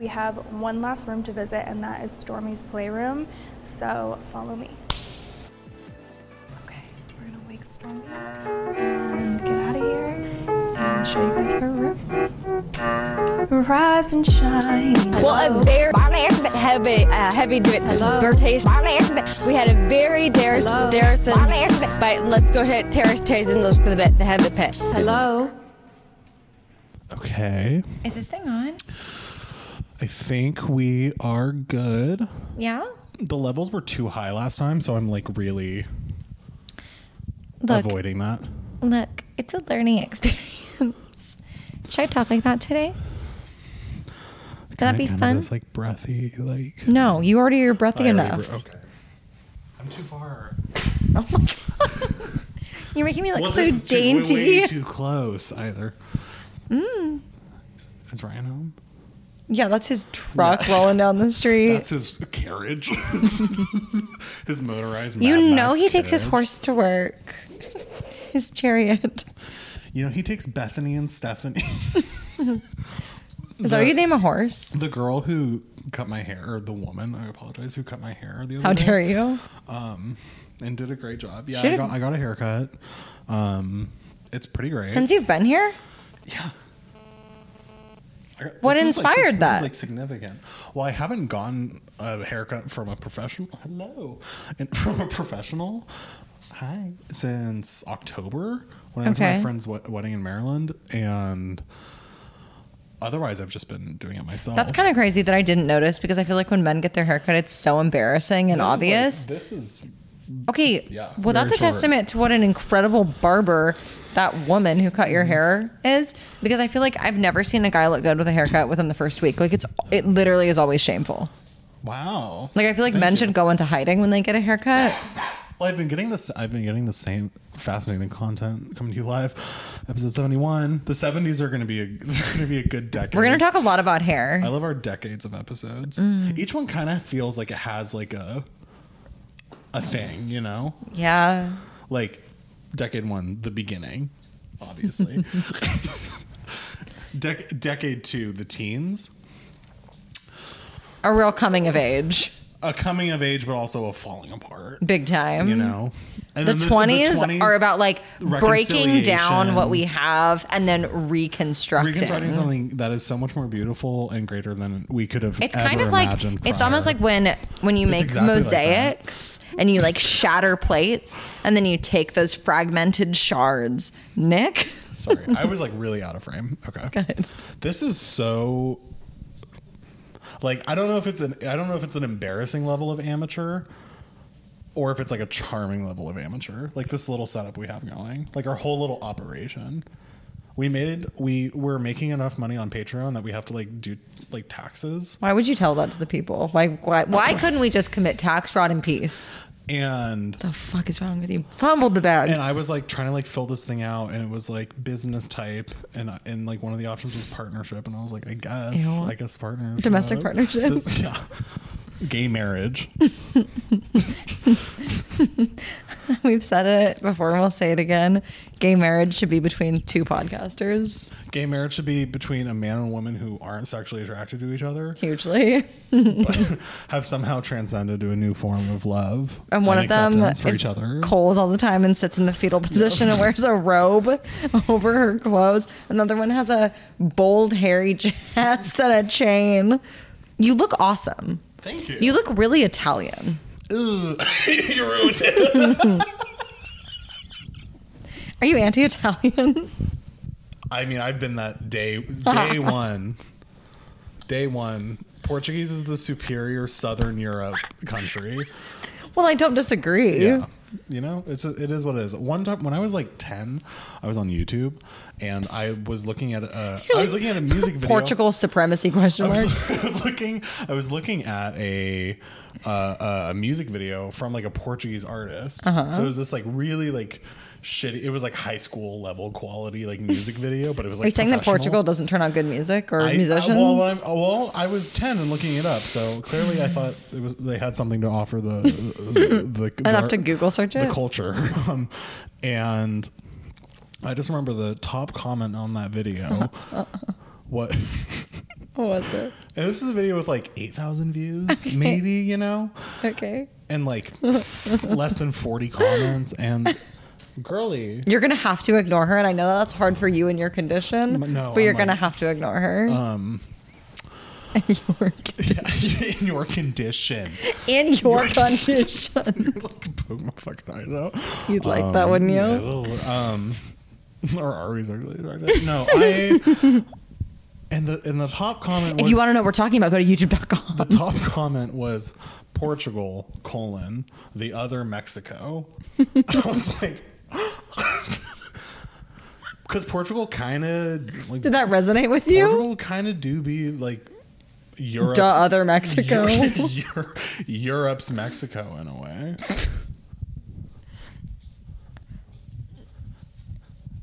We have one last room to visit, and that is Stormy's playroom. So follow me. Okay, we're gonna wake Stormy up and get out of here and show you guys her room. Rise and shine. Well, a very heavy, uh, heavy rotation. We had a very Darris, Darrison, but let's go to Terrace Chase and look for the bit, the head of the pit. Hello. Okay. Is this thing on? I think we are good. Yeah. The levels were too high last time, so I'm like really Look, avoiding that. look, it's a learning experience. Should I talk like that today? Would that be fun? It's like breathy, like. No, you already are breathy I enough. okay. I'm too far. Oh my god. You're making me look Well, so is too- way- dainty. way too close either. Mm. Is Ryan home? Yeah, that's his truck rolling down the street. That's his carriage. his motorized. you know Max he takes his carriage. horse to work. His chariot. You know he takes Bethany and Stephanie. Is that what you name a horse? The girl who cut my hair, or the woman, I apologize, who cut my hair the other How day. dare you? Um, and did a great job. Yeah, I Should've- got, I got a haircut. Um, it's pretty great. Since you've been here? yeah. Got- What like, inspired this that? Is like significant. Well, I haven't gotten a haircut from a professional. Hello, and from a professional. Hi. Since October when I went to my friend's wedding in Maryland, and otherwise I've just been doing it myself. That's kind of crazy that I didn't notice because I feel like when men get their haircut, it's so embarrassing and This is, like- obvious. this is okay, yeah, well, that's a short. testament to what an incredible barber that woman who cut Mm-hmm. your hair is because I feel like I've never seen a guy look good with a haircut within the first week. Like it's it literally is always shameful. wow. Like I feel like Thank men you. should go into hiding when they get a haircut. Well, I've been getting this. I've been getting the same fascinating content coming to you live. Episode seventy-one. The seventies are going to be a. They're going to be a good decade. We're gonna talk a lot about hair. I love our decades of episodes. Mm. Each one kind of feels like it has like a a thing, you know, Yeah. like decade one, the beginning, obviously. Dec- decade two, the teens, A real coming of age. A coming of age, but also a falling apart. Big time. You know, and the then twenties 20s are about like breaking down what we have and then reconstructing. reconstructing something that is so much more beautiful and greater than we could have. It's kind of like imagined it's almost like when when you It's make exactly like mosaics and you like shatter plates and then you take those fragmented shards. Nick, Sorry, I was like really out of frame. Okay, Good. this is so. Like I don't know if it's an I don't know if it's an embarrassing level of amateur, or if it's like a charming level of amateur. Like this little setup we have going, like our whole little operation. We made we we're making enough money on Patreon that we have to like do like taxes. why would you tell that to the people? Why why, why couldn't we just commit tax fraud in peace? And The fuck is wrong with you? Fumbled the bag. and I was like trying to like fill this thing out, and it was like business type, and uh, and like one of the options was partnership, and I was like, I guess, Ew. I guess partnership, Domestic partnerships. Just- yeah, gay marriage. We've said it before and we'll say it again. Gay marriage should be between two podcasters. gay marriage should be between a man and a woman who aren't sexually attracted to each other, Hugely. but have somehow transcended to a new form of love And one of them for is each other. cold all the time and sits in the fetal position and wears a robe over her clothes. Another one has a bold, hairy chest and a chain. You look awesome. Thank you. You look really Italian. Ooh, you ruined it. Are you anti-Italian? I mean, I've been that day day one. Day one. Portuguese is the superior Southern Europe country. Well, I don't disagree. Yeah. You know, it's it is what it is. One time when I was like ten, I was on YouTube and I was looking at a I was looking at a music video. Portugal supremacy question I mark. was, I was looking. I was looking at a uh, a music video from like a Portuguese artist. Uh-huh. So it was this like really like shitty. It was like high school level quality like music video, but it was like. Are you saying that. Portugal doesn't turn out good music or I- I- musicians? well, I'm, well, I was ten and looking it up, so clearly I thought it was they had something to offer the the, the Enough to Google search the it? culture, um, and I just remember the top comment on that video. what What was it? And this is a video with like 8,000 views, maybe, you know? Okay. And like less than 40 comments. And girly. You're gonna have to ignore her, and I know that's hard for you in your condition. M- no, but you're I'm gonna like- have to ignore her. Um, your, in your condition. in your condition. like, poke my fucking eyes out. You'd like that, wouldn't you? No, um, or are we actually right? No, I. And the and the top comment was If you want to know what we're talking about, go to youtube.com. the top comment was Portugal colon the other Mexico. I was like, because Portugal kind of like Did that resonate with you? Portugal kind of do be like Europe. Duh, other Mexico. Euro- Europe's Mexico in a way.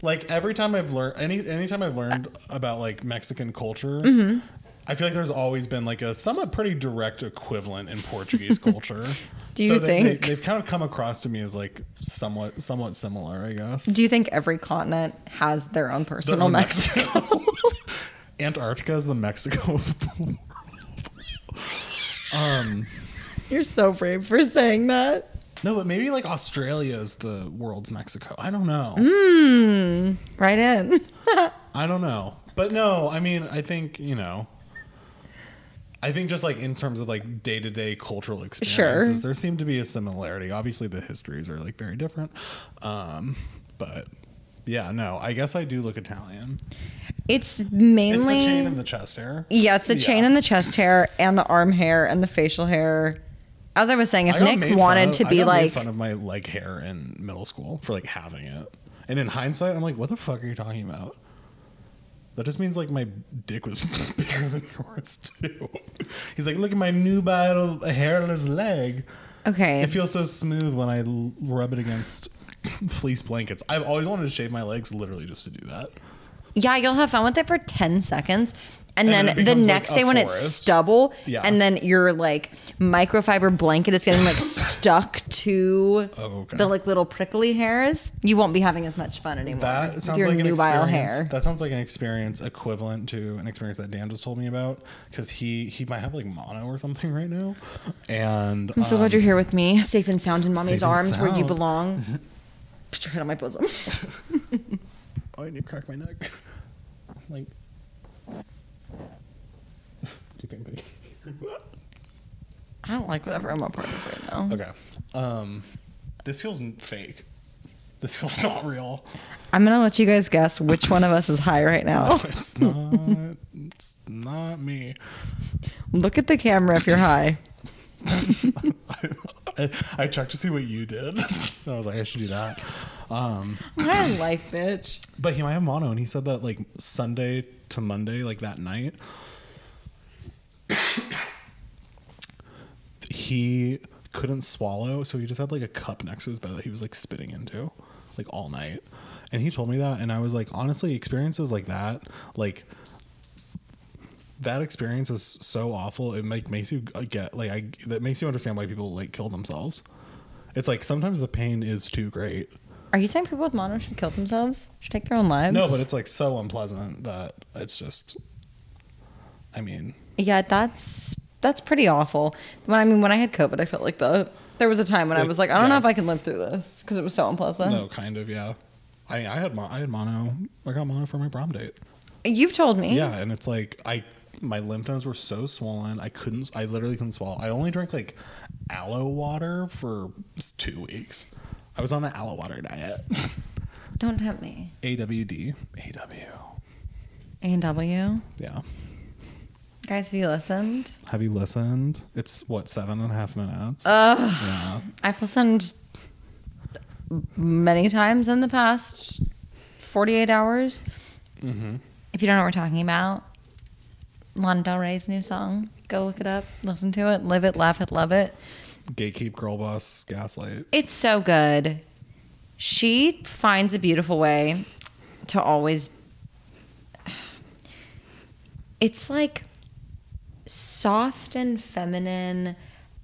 like every time I've learned any anytime I've learned about like Mexican culture, Mm-hmm. I feel like there's always been like a somewhat pretty direct equivalent in Portuguese culture. Do you they, think- they, have kind of come across to me as like somewhat somewhat similar? I guess. Do you think every continent has their own Their personal own Mexico? Antarctica is the Mexico of the world. Um, You're so brave for saying that. no, but maybe like Australia is the world's Mexico. I don't know. Mm. Right in. I don't know. But no, I mean, I think, you know, I think just like in terms of like day to day cultural experiences, there seemed to be a similarity. Obviously, the histories are like very different. Um, but yeah, no, I guess I do look Italian. It's It's mainly the chain and the chest hair. Yeah, it's the Yeah. chain and the chest hair and the arm hair and the facial hair. As I was saying, if Nick wanted of- to be like, fun of my leg hair in middle school for like having it, and in hindsight, I'm like, what the fuck are you talking about? That just means like my dick was bigger than yours too. He's like, look at my nubile hairless leg. okay, It feels so smooth when I l- rub it against fleece blankets. I've always wanted to shave my legs, literally just to do that. yeah, you'll have fun with it for 10 seconds. And, And then, then the becomes, like, next day when it's stubble, Yeah. and then your like microfiber blanket is getting like stuck to Oh, okay. the like little prickly hairs, you won't be having as much fun anymore That sounds your like an nubile experience. hair. That sounds like an experience equivalent to an experience that Dan just told me about because he he might have like mono or something right now, and I'm so um, glad you're here with me, safe and sound in mommy's arms where you belong. Put your head on my bosom. Oh, I need to crack my neck. like, do you think I don't like whatever I'm a part of right now. Okay. Um, this feels fake. This feels not real. I'm gonna let you guys guess which one of us is high right now. It's not. it's not me. Look at the camera if you're high. I, I checked to see what you did. I was like, I should do that. Um, High in life, bitch. but he might have mono, and he said that like Sunday to Monday, like that night, he couldn't swallow, so he just had like a cup next to his bed that he was like spitting into, like all night. And he told me that, and I was like, honestly, experiences like that, like that experience is so awful. It like makes you uh, get like I that makes you understand why people like kill themselves. It's like sometimes the pain is too great. Are you saying people with mono should kill themselves? Should take their own lives? No, but it's like so unpleasant that it's just. I mean, yeah, that's that's pretty awful. When I mean, when I had COVID, I felt like the there was a time when I was like, I don't know if I can live through this because it was so unpleasant. no, kind of, yeah. I mean, I had mo- I had mono. I got mono for my prom date. You've told me. Yeah, and it's like I my lymph nodes were so swollen. I couldn't. I literally couldn't swallow. I only drank like aloe water for two weeks. I was on the aloe water diet. Don't tempt me. AWD. AW. A and W. Yeah. Guys, have you listened? Have you listened? It's what seven and a half minutes. yeah. I've listened many times in the past 48 hours. Mm-hmm. If you don't know what we're talking about, Lana Del Rey's new song, go look it up, listen to it, live it, laugh it, love it. Gatekeep, girl boss, gaslight. It's so good. She finds a beautiful way to always. It's like soft and feminine,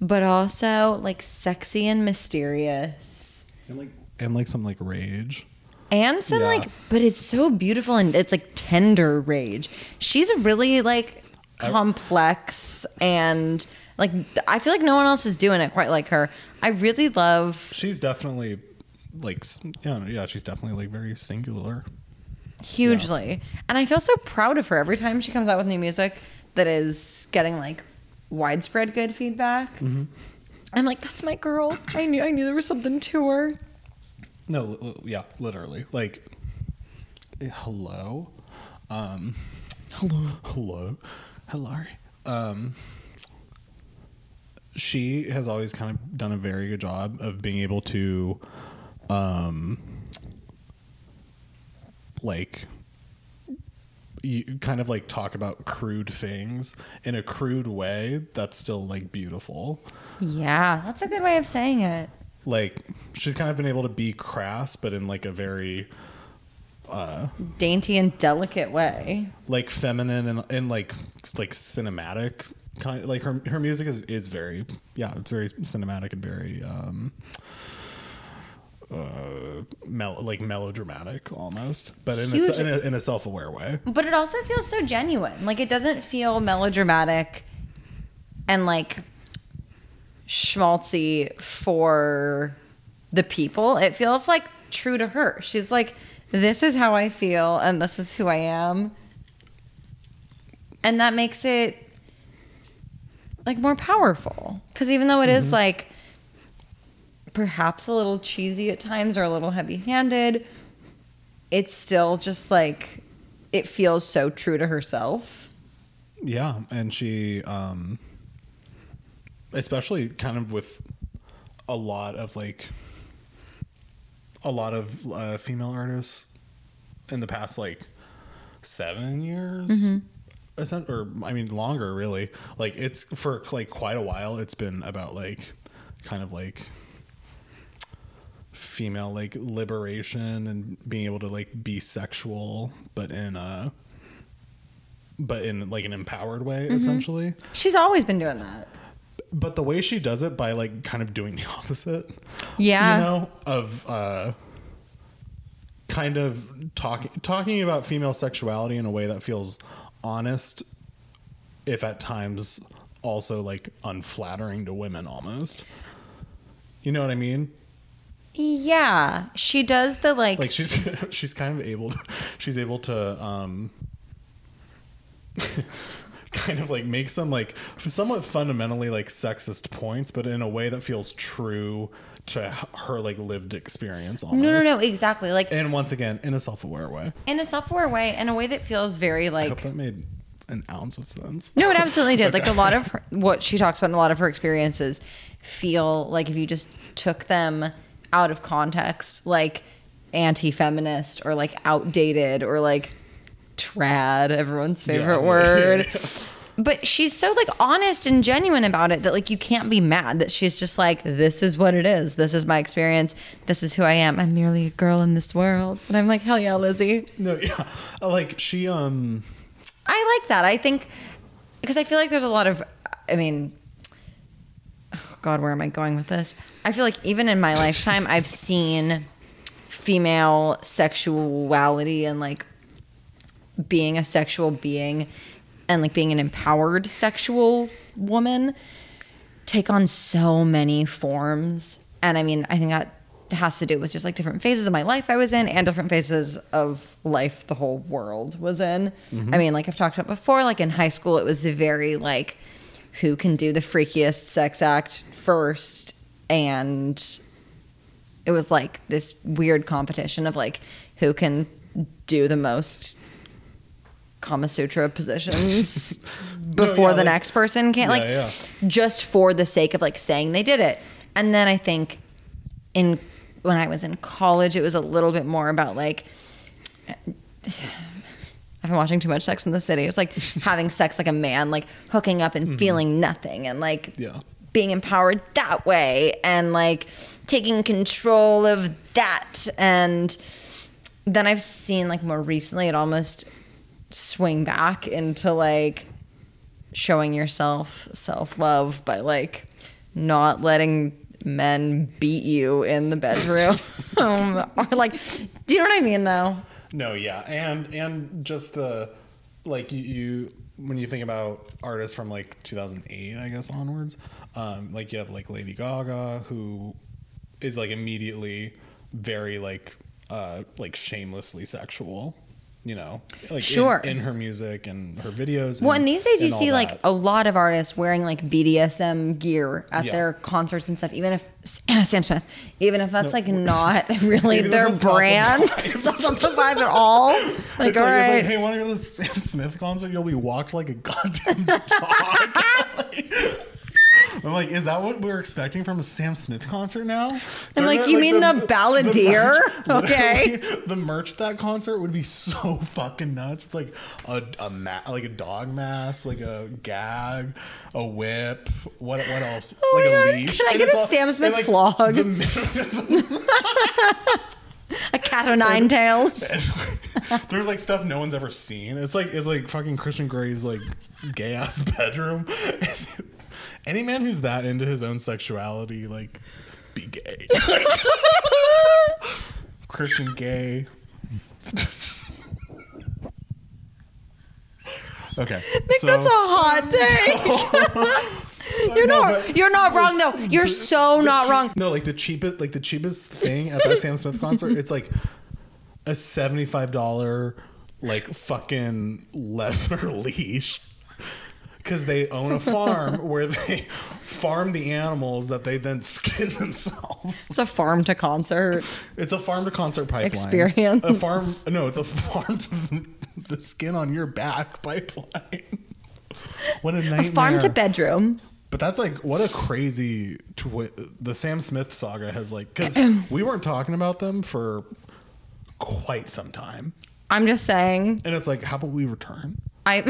but also like sexy and mysterious. And like and like some like rage. And some Yeah. like, but it's so beautiful and it's like tender rage. She's really like complex and like I feel like no one else is doing it quite like her. I really love She's definitely like yeah, yeah, she's definitely like very singular. hugely. And I feel so proud of her every time she comes out with new music that is getting like widespread good feedback. I'm like, that's my girl. I knew I knew there was something to her. No, li- yeah, literally. Like eh, hello. Um hello. Hello. Hello. Um she has always kind of done a very good job of being able to um like you kind of like talk about crude things in a crude way that's still like beautiful Yeah, that's a good way of saying it. like she's kind of been able to be crass but in like a very uh, Dainty and delicate way. like feminine and, and like like cinematic kind of like her her music is is very yeah it's very cinematic and very um uh mel- like melodramatic almost but in a, in a in a self-aware way But it also feels so genuine. Like it doesn't feel melodramatic and like schmaltzy for the people. It feels like true to her. She's like, this is how I feel and this is who I am. And that makes it like more powerful. Because even though it is like perhaps a little cheesy at times or a little heavy handed, it's still just like it feels so true to herself. Yeah, and she um especially kind of with a lot of like a lot of uh, female artists in the past like 7 years. Essen- or I mean longer really. Like it's for like quite a while it's been about like kind of like female like liberation and being able to like be sexual but in a but in like an empowered way essentially. She's always been doing that. but the way she does it by like kind of doing the opposite. Yeah. you know of uh kind of talking talking about female sexuality in a way that feels honest if at times also like unflattering to women almost. You know what i mean Yeah. She does the like, like she's she's kind of able to, she's able to um kind of like make some like somewhat fundamentally like sexist points but in a way that feels true to her like lived experience almost. No, no, no, exactly. Like and once again in a self-aware way in a self-aware way, in a way that feels very like. i hope that made an ounce of sense No, it absolutely did. Like a lot of her, what she talks about in a lot of her experiences feel like if you just took them out of context, like anti-feminist or like outdated or like trad, everyone's favorite Yeah. word. But she's so like honest and genuine about it that like you can't be mad that she's just like this is what it is. This is my experience. This is who I am. I'm merely a girl in this world. And I'm like, "Hell yeah, Lizzie." no yeah like she um I like that. I think because I feel like there's a lot of, I mean, God, where am I going with this? I feel like even in my lifetime, I've seen female sexuality and like being a sexual being and like being an empowered sexual woman take on so many forms. And I mean, I think that has to do with just like different phases of my life I was in and different phases of life the whole world was in. Mm-hmm. I mean, like I've talked about before, like in high school, it was the very like who can do the freakiest sex act first. And it was like this weird competition of like who can do the most Kama Sutra positions before yeah, the like- next person can Yeah, like yeah. just for the sake of like saying they did it. And then I think in when I was in college, it was a little bit more about like I've been watching too much Sex in the City. It's like having sex like a man, like hooking up and feeling nothing, and like Yeah. being empowered that way, and like taking control of that. And then I've seen like more recently, it almost swing back into like showing yourself self love by like not letting men beat you in the bedroom um, or like do you know what i mean though No, yeah, and and just the like you, you when you think about artists from like 2008, I guess onwards, um, like you have like Lady Gaga, who is like immediately very like uh like shamelessly sexual. You know, like Sure. in, her music and her videos. Well, and these days you all see like a lot of artists wearing like BDSM gear at Yeah. their concerts and stuff. Even if Sam Smith, even if that's like not really their not the brand, vibe. that's not the vibe at all. Like, it's all like, it's right, like, hey, want to go to the Sam Smith concert? You'll be walked like a goddamn dog. I'm like, is that what we're expecting from a Sam Smith concert now? I'm like, not- you mean the, merch- balladeer? okay. the merch at that concert would be so fucking nuts. It's like a, a ma- like a dog mask, like a gag, a whip. What what else? Oh like a God, leash. can I And get a Sam Smith flog? the- A cat o' nine tails. There's like stuff no one's ever seen. It's like it's like fucking Christian Grey's like gay ass bedroom. Any man who's that into his own sexuality, like, be gay. Christian gay. okay, so That's a hot day. you're No, not. but- you're not wrong though. You're so the not cheap- wrong. No, like the cheapest, like the cheapest thing at that Sam Smith concert, it's like a seventy-five dollar like fucking leather leash because they own a farm where they farm the animals that they then skin themselves. It's a farm to concert. It's a farm to concert pipeline Experience. A farm, no, it's a farm to the skin on your back pipeline. What a nightmare! A farm to bedroom. But that's like what a crazy twi- the Sam Smith saga has like because we weren't talking about them for quite some time, I'm just saying. and it's like how about we return? I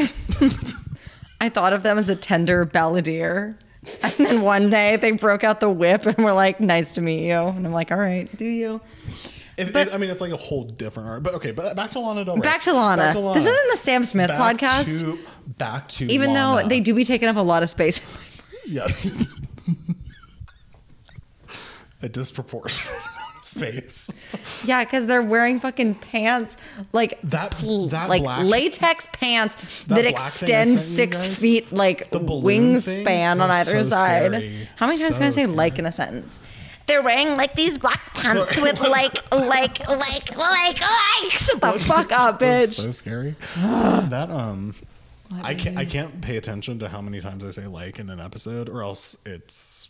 I thought of them as a tender balladeer. And then one day they broke out the whip and were like, "Nice to meet you." And I'm like, "All right, do you?" If, But- it, I mean, it's like a whole different art. But okay, but back to Lana Del Rey. Back to Lana. This isn't the Sam Smith Back podcast. To, back to Even Lana. though they do be taking up a lot of space. yeah, a disproportionate space. yeah, because they're wearing fucking pants like That- that like black- latex pants That that, black thing I extend six guys, feet like the wingspan on either so side. scary. How many times So can I say scary. like in a sentence? They're wearing like these black pants with like like like like like. Shut the fuck up, bitch. so scary. that um, I can't I can't pay attention to how many times I say like in an episode, or else it's.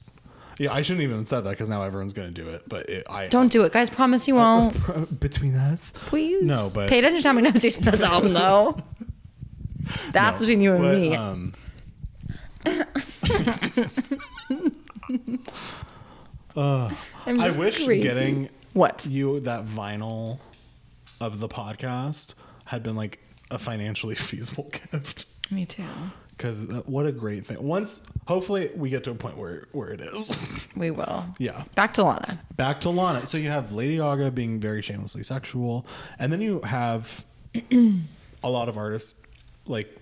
Yeah, I shouldn't even have said that because now everyone's gonna do it. But it, I Don't do it, guys. Promise you won't. between us. Please. No, but pay attention to how many times you say this album, though. That's between you and but, me. Um, I'm I just wish crazy. getting what? you that vinyl of the podcast had been like a financially feasible gift. Me too. Because uh, what a great thing. Once, hopefully, we get to a point where where it is. We will. yeah. Back to Lana. Back to Lana. So you have Lady Gaga being very shamelessly sexual, and then you have a lot of artists like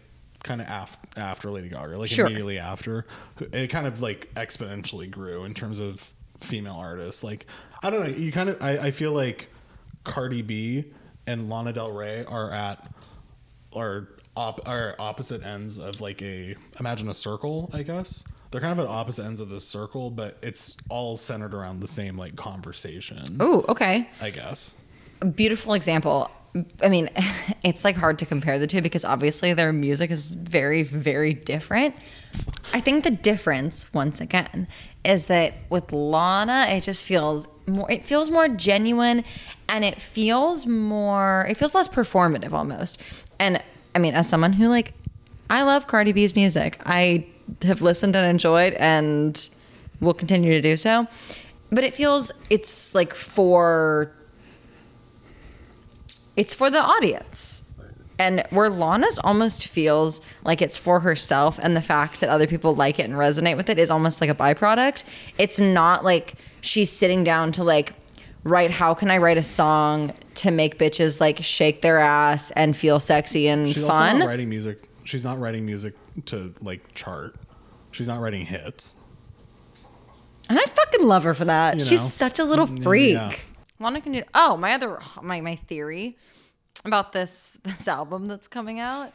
kind of af- after Lady Gaga, like Sure. immediately after. It kind of like exponentially grew in terms of female artists. Like I don't know, you kind of I, I feel like Cardi B and Lana Del Rey are at are op- are opposite ends of like a imagine a circle, I guess. They're kind of at opposite ends of this circle, but it's all centered around the same like conversation. Oh, okay. I guess. beautiful example. I mean, it's like hard to compare the two because obviously their music is very, very different. I think the difference, once again, is that with Lana, it just feels more. It feels more genuine, and it feels more. It feels less performative almost. And I mean, as someone who like, I love Cardi B's music. I have listened and enjoyed, and will continue to do so. But it feels it's like for it's for the audience. And where Lana's almost feels like it's for herself, and the fact that other people like it and resonate with it is almost like a byproduct. It's not like she's sitting down to like write, how can I write a song to make bitches like shake their ass and feel sexy and She's also fun? not writing music. She's not writing music to like chart. She's not writing hits. And I fucking love her for that. You She's know? such a little Mm, freak. yeah. Lana can do. Oh, my other my my theory about this this album that's coming out.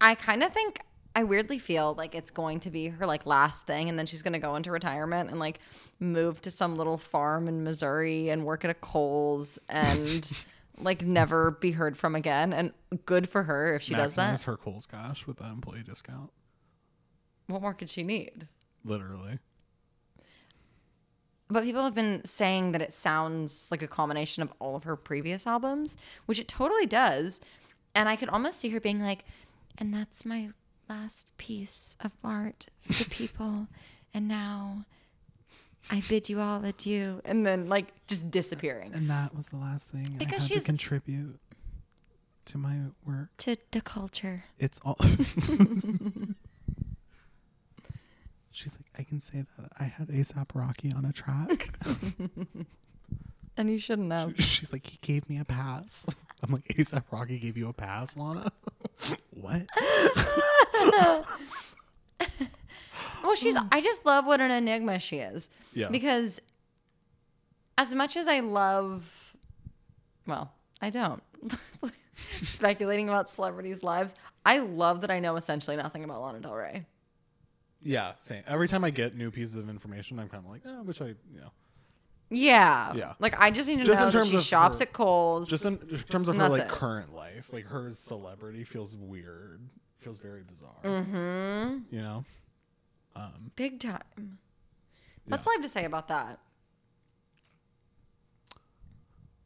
I kind of think I weirdly feel like it's going to be her like last thing, and then she's gonna go into retirement and like move to some little farm in Missouri and work at a Kohl's and like never be heard from again. And good for her if she does Maximize that. her Kohl's cash with that employee discount. What more could she need? Literally. But people have been saying that it sounds like a combination of all of her previous albums, which it totally does. And I could almost see her being like, and that's my last piece of art for the people. and now I bid you all adieu. And then, like, just disappearing And that was the last thing Because I had she's- to contribute to my work. to the culture. It's all. She's like, I can say that I had ASAP Rocky on a track. And you shouldn't have. She's like, he gave me a pass. I'm like, ASAP Rocky gave you a pass, Lana? what? Well, she's. I just love what an enigma she is. Yeah. Because as much as I love, well, I don't. Speculating about celebrities' lives, I love that I know essentially nothing about Lana Del Rey. Yeah, same. Every time I get new pieces of information, I'm kind of like, oh, which I, you know, Yeah. Yeah. Like I just need to Just in know that terms she of shops her- at Kohl's. just in, in terms of her like it. current life, like her celebrity feels weird, feels very bizarre. Mm-hmm. You know, big time. That's Yeah. all I have to say about that.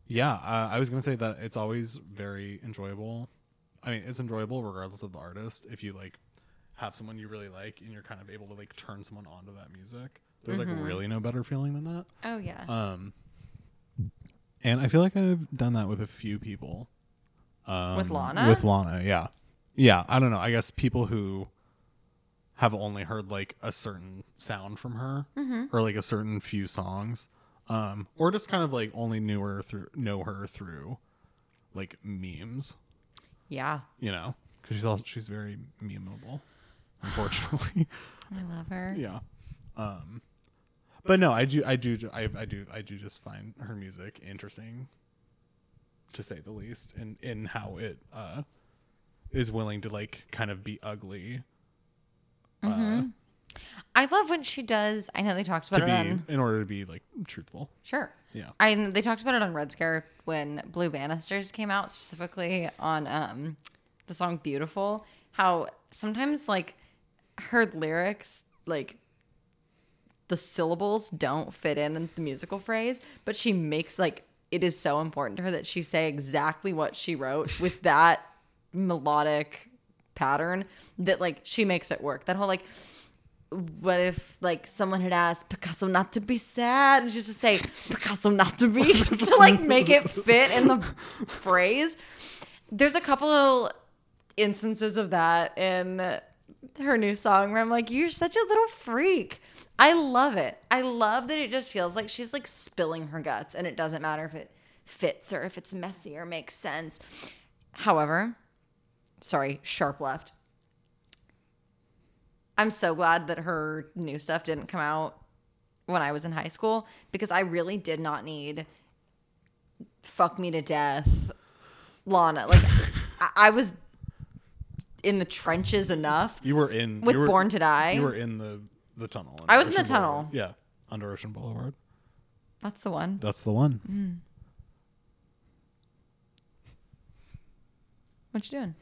Yeah, uh, I was gonna say that it's always very enjoyable. I mean, it's enjoyable regardless of the artist. If you like have someone you really like and you're kind of able to like turn someone onto that music, there's Mm-hmm. like really no better feeling than that. Oh yeah. Um, and I feel like I've done that with a few people. Um, With Lana? With Lana, yeah, yeah. I don't know. I guess people who have only heard like a certain sound from her, Mm-hmm. or like a certain few songs, um, or just kind of like only knew her through know her through like memes. yeah. You know, because she's also she's very memeable, unfortunately. I love her. Yeah. Um but no, I do I do I, I do I do just find her music interesting to say the least in in how it uh is willing to like kind of be ugly I love when she does. I know they talked about to it be on. in order to be like truthful. Sure. Yeah. I they talked about it on Red Scare when Blue Banisters came out specifically on um the song Beautiful. How sometimes like her lyrics like the syllables don't fit in in the musical phrase, but she makes like it is so important to her that she say exactly what she wrote with that melodic pattern that like she makes it work. That whole like what if like someone had asked Picasso not to be sad and just to say Picasso not to be to like make it fit in the phrase. There's a couple instances of that in her new song where I'm like, you're such a little freak. I love it. I love that it just feels like she's like spilling her guts and it doesn't matter if it fits or if it's messy or makes sense. However, sorry, sharp left. I'm so glad that her new stuff didn't come out when I was in high school because I really did not need fuck me to death Lana. Like I, I was in the trenches enough. You were in With were, Born to Die? You were in the the tunnel. I was in the tunnel. Boulevard. Yeah, under Ocean Boulevard. That's the one. That's the one. Mm. What you doing?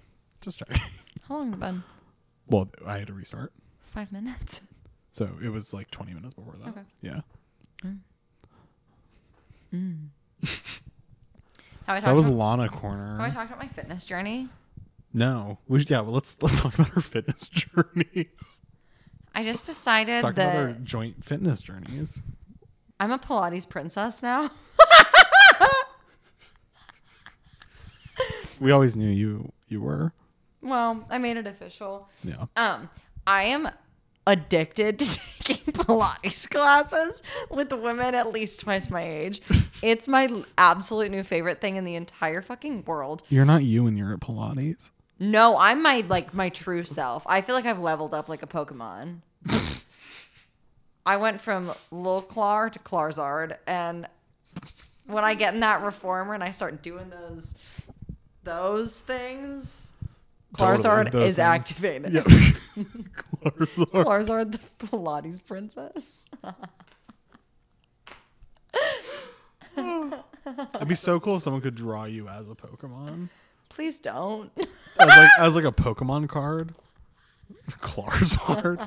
Just checking. How long has it been? well, I had to restart. Five minutes. So it was like 20 minutes before that. Okay. Yeah. Mm. Mm. Have I That talked was about, Lana Corner. have I talked about my fitness journey? No, we should, yeah. Well, let's let's talk about our fitness journeys. I just decided Let's talk about our that joint fitness journeys. I'm a Pilates princess now. We always knew you you were. Well, I made it official. Yeah. Um, I am addicted to taking Pilates classes with women at least twice my age. It's my absolute new favorite thing in the entire fucking world. You're not you when you're at Pilates. No, I'm my like my true self. I feel like I've leveled up like a Pokemon. I went from Lil Clar to Clarzard, and when I get in that reformer and I start doing those those things, Clarzard those is things. activated. Yeah. Clarzard. Clarzard, the Pilates princess. It'd be so cool if someone could draw you as a Pokemon. Please don't. As like as like a Pokemon card. Clarzard.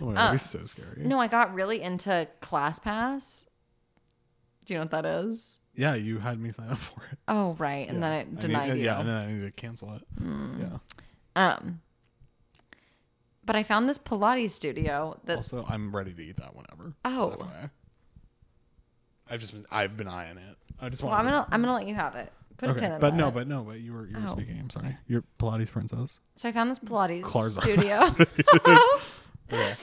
Oh my god, that'd be uh, so scary. No, I got really into ClassPass. Do you know what that is? Yeah, you had me sign up for it. Oh, right, and Yeah. then I it need- uh, denied you. Yeah, and then I need to cancel it. Yeah. Um, but I found this Pilates studio that's Also, I'm ready to eat that whenever. Oh. FYI. I've just been I've been eyeing it. I just want. well, I'm gonna I'm gonna let you have it. Put a pin in but that. no, but no, but you were you were Oh. speaking. I'm sorry. You're Pilates princess. so I found this Pilates Clarzard. studio Okay.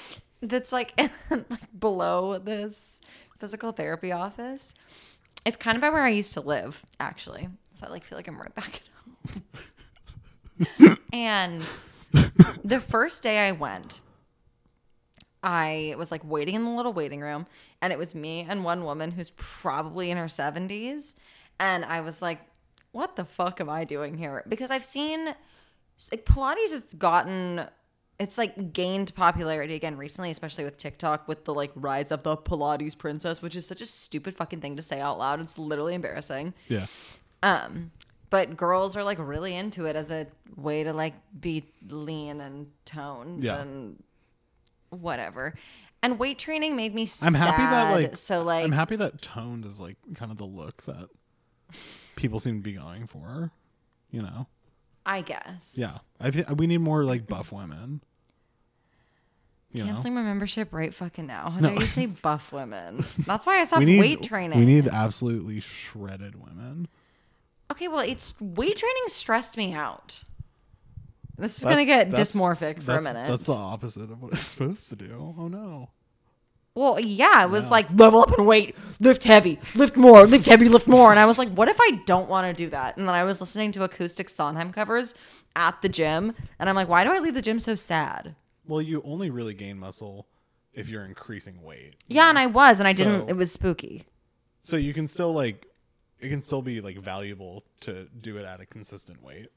that's like like below this physical therapy office. It's kind of by where I used to live, actually. So I like feel like I'm right back at home. and the first day I went, I was like waiting in the little waiting room, and it was me and one woman who's probably in her 70s. And I was like, what the fuck am I doing here? Because I've seen like Pilates, it's gotten, it's like gained popularity again recently, especially with TikTok, with the like rise of the Pilates princess, which is such a stupid fucking thing to say out loud. It's literally embarrassing. Yeah. Um, but girls are like really into it as a way to like be lean and toned Yeah. and whatever. And weight training made me. I'm happy that like so like I'm happy that toned is like kind of the look that people seem to be going for. You know. I guess. Yeah. I thi- we need more like buff women. You know. Canceling my membership right fucking now. How No. dare you say buff women? That's why I stopped need weight training. We need absolutely shredded women. Okay, well, it's weight training stressed me out. This is That's- gonna get that's- dysmorphic for a that's- minute. That's the opposite of what it's supposed to do. Oh no. Well, yeah, it was like level up and weight, lift heavy, lift more, lift heavy, lift more. And I was like, what if I don't want to do that? And then I was listening to acoustic Sondheim covers at the gym. And I'm like, why do I leave the gym so sad? Well, you only really gain muscle if you're increasing weight. Yeah, and I was, and I didn't, So- it was spooky. So you can still like it can still be like valuable to do it at a consistent weight.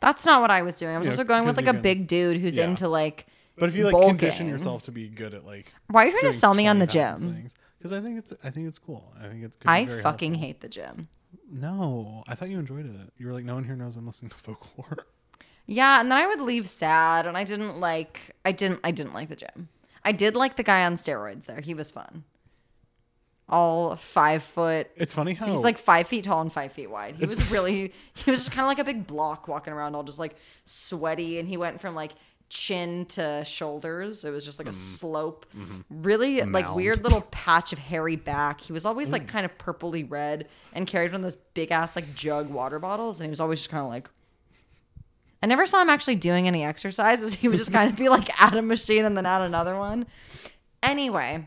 That's not what I was doing. I was Yeah, also going with like a can- big dude who's Yeah. into like, But if you like bulking. condition yourself to be good at like Why are you trying to sell me on the gym? Because I think it's I think it's cool. I think it's good. I fucking hate the gym. No, I thought you enjoyed it. You were like, no one here knows I'm listening to folklore. Yeah, and then I would leave sad, and I didn't like. I didn't. I didn't like the gym. I did like the guy on steroids there. He was fun. All five foot. It's funny how He's like five feet tall and five feet wide. He was really. He was just kind of like a big block walking around, all just like sweaty, and he went from like chin to shoulders. It was just like a mm. slope. Mm-hmm. Really like weird little patch of hairy back. He was always like mm. kind of purpley red and carried one of those big ass like jug water bottles, and he was always just kind of like I never saw him actually doing any exercises. He would just kind of be like at a machine and then at another one. Anyway,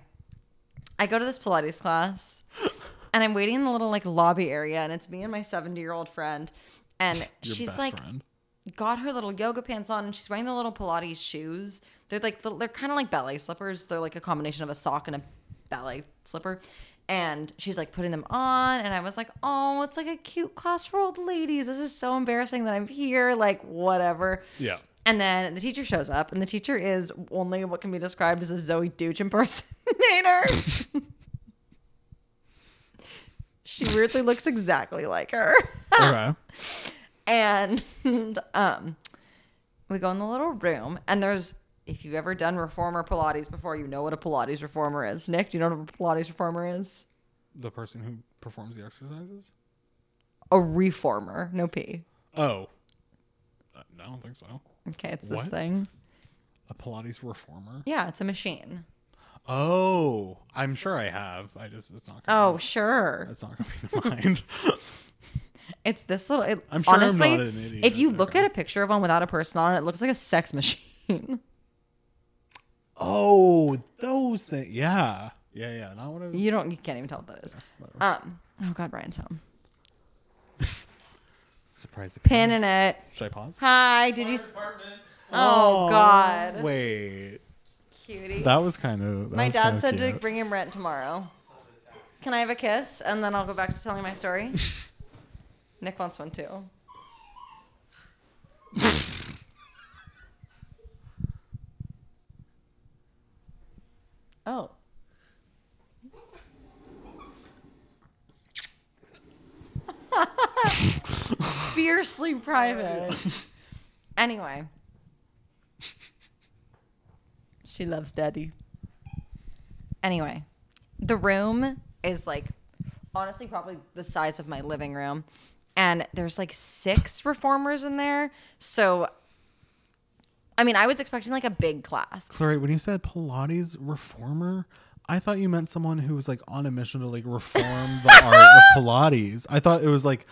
I go to this Pilates class and I'm waiting in the little like lobby area and it's me and my 70 year old friend. And your she's best like, friend. got her little yoga pants on and she's wearing the little Pilates shoes. They're like, the, they're kind of like ballet slippers. They're like a combination of a sock and a ballet slipper. And she's like putting them on. And I was like, oh, it's like a cute class for old ladies. This is so embarrassing that I'm here. Like, whatever. Yeah. And then the teacher shows up, and the teacher is only what can be described as a Zoey Deutch impersonator. she weirdly looks exactly like her. Okay. and um, we go in the little room, and there's if you've ever done reformer Pilates before, you know what a Pilates reformer is. Nick, do you know what a Pilates reformer is? The person who performs the exercises? A reformer, no P. Oh. Uh, I don't think so. Okay, it's this What? thing. A Pilates reformer? Yeah, it's a machine. Oh, I'm sure I have. I just it's not. Oh, Gonna, sure. it's not coming to mind. It's this little. It, I'm sure I'm honestly, not an idiot, if you look okay. at a picture of one without a person on it, it looks like a sex machine. oh, those things. Yeah, yeah, yeah. Not what I was. you don't. You can't even tell what that is. Um. Oh God, Brian's home. Surprise. Pinning it. Should I pause? Hi, did you? Oh, oh, God. Wait. Cutie. That was kind of. My dad said to bring him rent tomorrow. Can I have a kiss? And then I'll go back to telling my story. Nick wants one too. oh. Fiercely private. anyway, she loves daddy. Anyway, the room is like honestly probably the size of my living room, and there's like six reformers in there. So, I mean, I was expecting like a big class. Clary, when you said Pilates reformer, I thought you meant someone who was like on a mission to like reform the art of Pilates. I thought it was like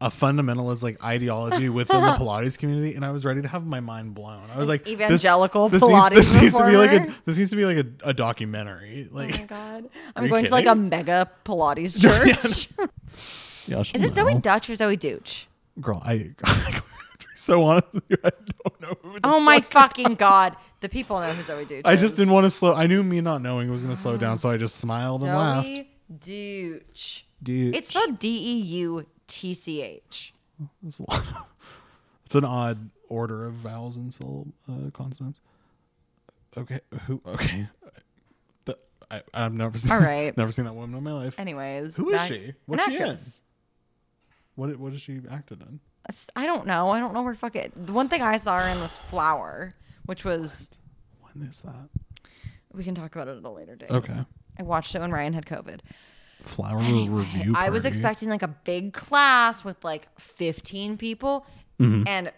a fundamentalist like ideology within the Pilates community, and I was ready to have my mind blown. I was like, evangelical this, Pilates needs, this needs to be like a this needs to be like a, a documentary. Oh like, Oh my god! I'm you going to like a mega Pilates church. yeah, Is it Zoe Dutch or Zoe Dooch? Girl, I, to so honestly, I don't know. Who the Oh my fuck- fucking god! The people know who Zoe Dooch I just didn't want to slow. I knew me not knowing it was going to slow down, so I just smiled and laughed. Zoe Dooch. Dooch. It's spelled D E U T C H. It's, a lot. it's an odd order of vowels and syllable uh, consonants. Okay, who? Okay, The- I, I've never seen. All this- never seen that woman in my life. Anyways, Who is back- she? What's she in? What? What has she acted in? I don't know. I don't know where fuck it. The one thing I saw her in was Flower, which was When is that? we can talk about it at a later date. Okay, I watched it when Ryan had COVID. Flower review. I was expecting like a big class with like 15 people. Mm-hmm. And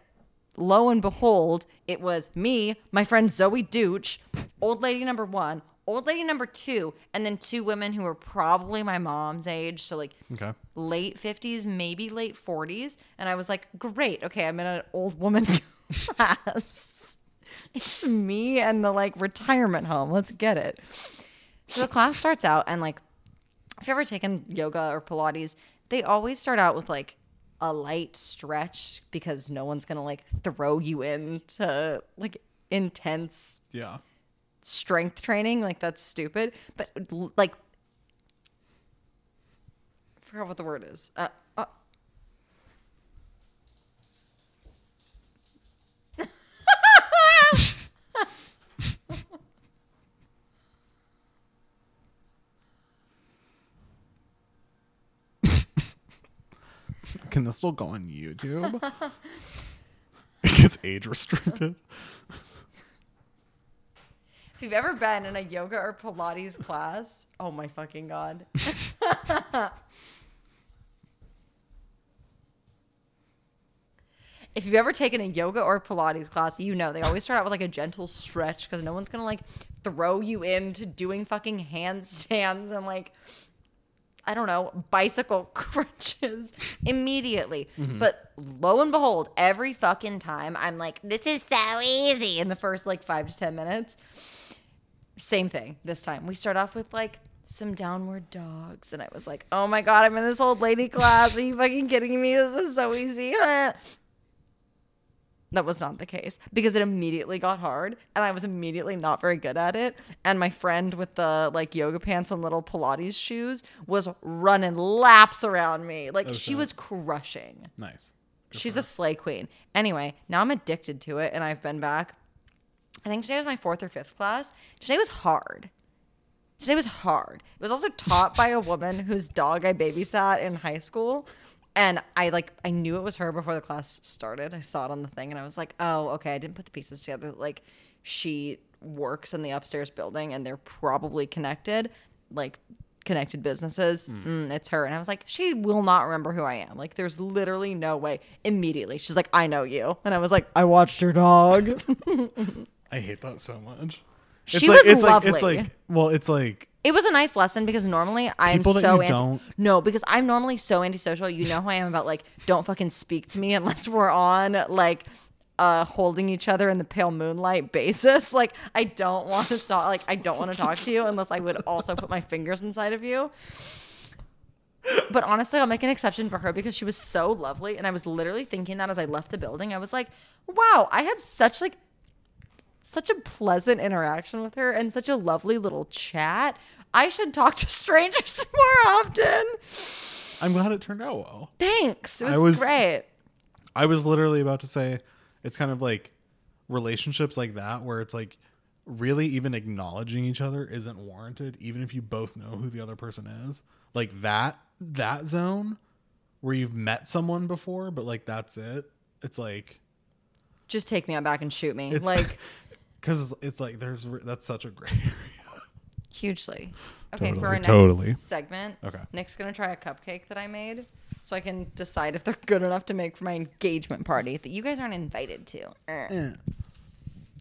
lo and behold, it was me, my friend Zoe Dooch, old lady number one, old lady number two, and then two women who were probably my mom's age. So like Okay. late 50s, maybe late 40s. And I was like, great. Okay, I'm in an old woman class. It's me and the like retirement home. Let's get it. So the class starts out and like if you've ever taken yoga or Pilates, they always start out with like a light stretch because no one's gonna like throw you into like intense Yeah. strength training. Like that's stupid. But like, I forgot what the word is. Uh, uh, Can this still go on YouTube? it gets age restricted. if you've ever been in a yoga or Pilates class, oh my fucking god. if you've ever taken a yoga or Pilates class, you know they always start out with like a gentle stretch because no one's gonna like throw you into doing fucking handstands and like I don't know, bicycle crunches immediately. Mm-hmm. But lo and behold, every fucking time I'm like, this is so easy in the first like five to 10 minutes. Same thing this time. We start off with like some downward dogs. And I was like, oh my God, I'm in this old lady class. Are you fucking kidding me? This is so easy. That was not the case because it immediately got hard and I was immediately not very good at it. And my friend with the like yoga pants and little Pilates shoes was running laps around me. Like oh, she shit. was crushing. Nice. Good She's a slay queen. Anyway, now I'm addicted to it and I've been back. I think today was my fourth or fifth class. Today was hard. Today was hard. It was also taught by a woman whose dog I babysat in high school. And I like I knew it was her before the class started. I saw it on the thing and I was like, "Oh, okay, I didn't put the pieces together. Like she works in the upstairs building and they're probably connected, like connected businesses. Mm, it's her." And I was like, "She will not remember who I am. Like there's literally no way." Immediately, she's like, "I know you." And I was like, "I watched your dog." I hate that so much. She like, was it's like it's lovely. like well, it's like It was a nice lesson because normally I'm People that so you anti- don't- no because I'm normally so antisocial. You know who I am about like don't fucking speak to me unless we're on like uh holding each other in the pale moonlight basis. Like I don't want to talk. Like I don't want to talk to you unless I would also put my fingers inside of you. But honestly, I'll make an exception for her because she was so lovely, and I was literally thinking that as I left the building. I was like, "Wow, I had such like such a pleasant interaction with her and such a lovely little chat. I should talk to strangers more often. I'm glad it turned out well. Thanks. It was, I was- great. I was literally about to say it's kind of like relationships like that where it's like really even acknowledging each other isn't warranted even if you both know who the other person is. Like that that zone where you've met someone before, but like that's it. It's like Just take me out back and shoot me. like because it's like there's that's such a gray area. Hugely. Okay, for Totally, our next totally. segment, Okay. Nick's gonna try a cupcake that I made, so I can decide if they're good enough to make for my engagement party that you guys aren't invited to. Eh.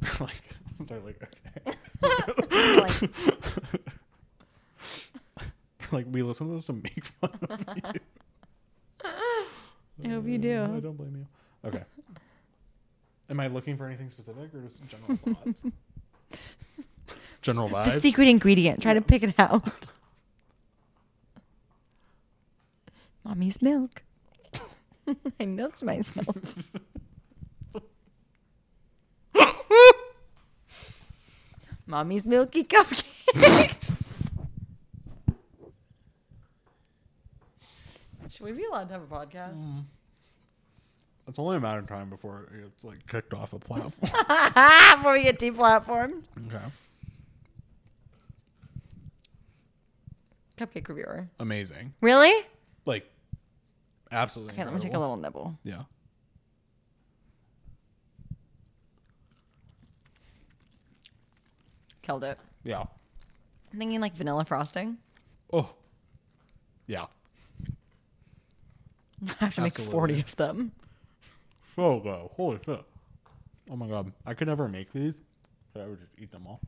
like they're like okay. Like, like we listen to this to make fun of you. I hope you do. I do. don't blame you. Okay. Am I looking for anything specific or just general vibes? General vibes. The secret ingredient. Try to pick it out. Mommy's milk. I milked myself. Mommy's milky cupcakes. Should we be allowed to have a podcast? Mm. It's only a matter of time before it's like kicked off a platform. Before we get deplatformed. okay. Cupcake reviewer. Amazing. Really? Like absolutely. Okay, let me take a little nibble. Yeah. Killed it. Yeah. I'm thinking like vanilla frosting. Oh. Yeah. I have to make 40 of them. Oh, so good. Holy shit. Oh my god. I could never make these, but I would just eat them all.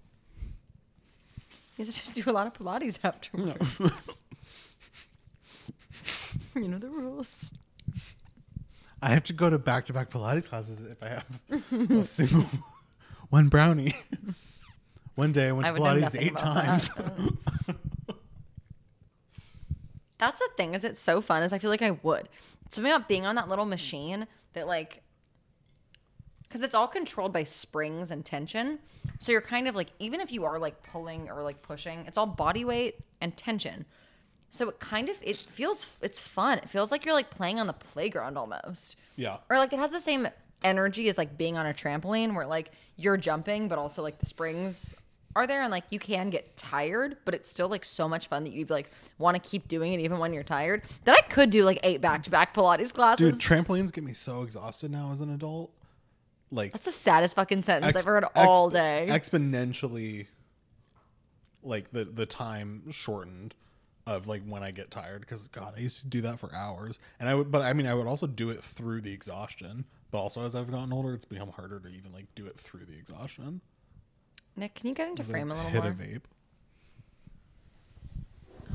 You just do a lot of Pilates afterwards. you know the rules. I have to go to back to back Pilates classes if I have a single one brownie. One day I went I to Pilates eight times. that. That's the thing, is it's so fun, is I feel like I would. Something about being on that little machine that like because it's all controlled by springs and tension. So you're kind of like even if you are like pulling or like pushing, it's all body weight and tension. So it kind of it feels it's fun. It feels like you're like playing on the playground almost. yeah. Or like it has the same energy as like being on a trampoline where like you're jumping but also like the springs are there and like you can get tired but it's still like so much fun that you like want to keep doing it even when you're tired that I could do like eight back-to-back Pilates classes. Dude, trampolines get me so exhausted now as an adult. Like That's the saddest fucking sentence ex- I've heard exp- all day. Exponentially like the the time shortened of like when I get tired because God, I used to do that for hours, and I would, but I mean, I would also do it through the exhaustion. But also, as I've gotten older, it's become harder to even like do it through the exhaustion. Nick, can you get into frame a little hit more? a vape.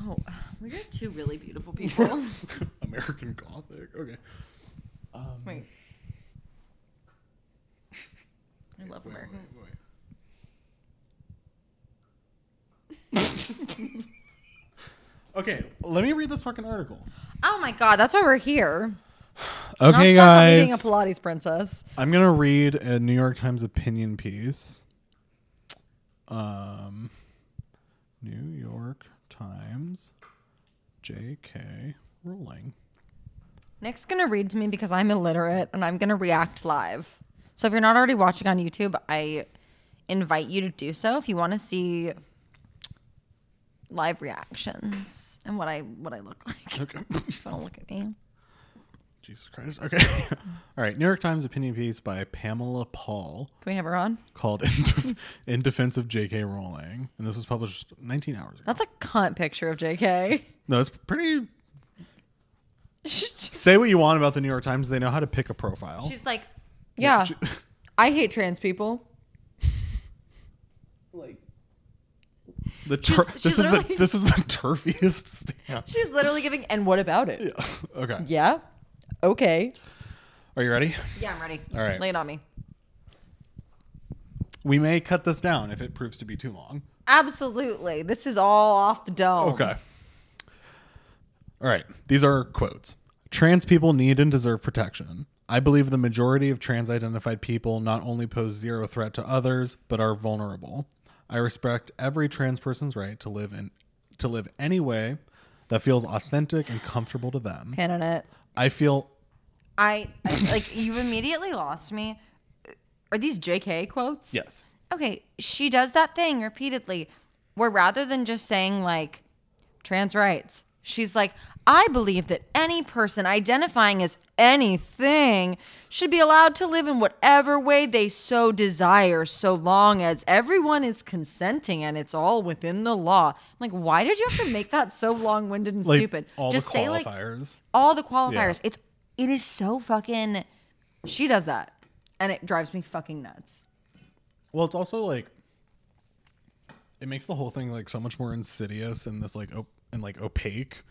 Oh, we got two really beautiful people. American Gothic. Okay. Um, Wait. I love American. Okay, let me read this fucking article. Oh my god, that's why we're here. Okay, stop being a. Pilates princess. I'm gonna read a New York Times opinion piece. Um, New York Times, J.K. Rowling. Nick's gonna read to me because I'm illiterate and I'm gonna react live. So if you're not already watching on YouTube, I invite you to do so if you want to see live reactions and what I what I look like. Okay. Don't look at me. Jesus Christ. Okay. All right. New York Times opinion piece by Pamela Paul Can we have her on? called "In, Def- In Defense of J.K. Rowling," and this was published 19 hours ago. That's a cunt picture of JK. no, it's pretty. Say what you want about the New York Times. They know how to pick a profile. She's like, yeah, she- I hate trans people. like the tur- she's this is the this is the turfiest stance. She's literally giving. And what about it? Yeah. okay. Yeah. Okay. Are you ready? Yeah, I'm ready. All right. lay it on me. We may cut this down if it proves to be too long. Absolutely. This is all off the dome. Okay. All right. These are quotes. Trans people need and deserve protection. I believe the majority of trans identified people not only pose zero threat to others, but are vulnerable. I respect every trans person's right to live in to live any way that feels authentic and comfortable to them. Pin in it. I feel I, I like you've immediately lost me. Are these JK quotes? yes. Okay, she does that thing repeatedly where rather than just saying like trans rights, she's like, I believe that any person identifying as anything should be allowed to live in whatever way they so desire, so long as everyone is consenting and it's all within the law. I'm like, why did you have to make that so long winded and Like stupid? all Just the say like all the qualifiers. Yeah. It's it is so fucking she does that. And it drives me fucking nuts. Well, it's also like it makes the whole thing like so much more insidious and this like op- and like opaque,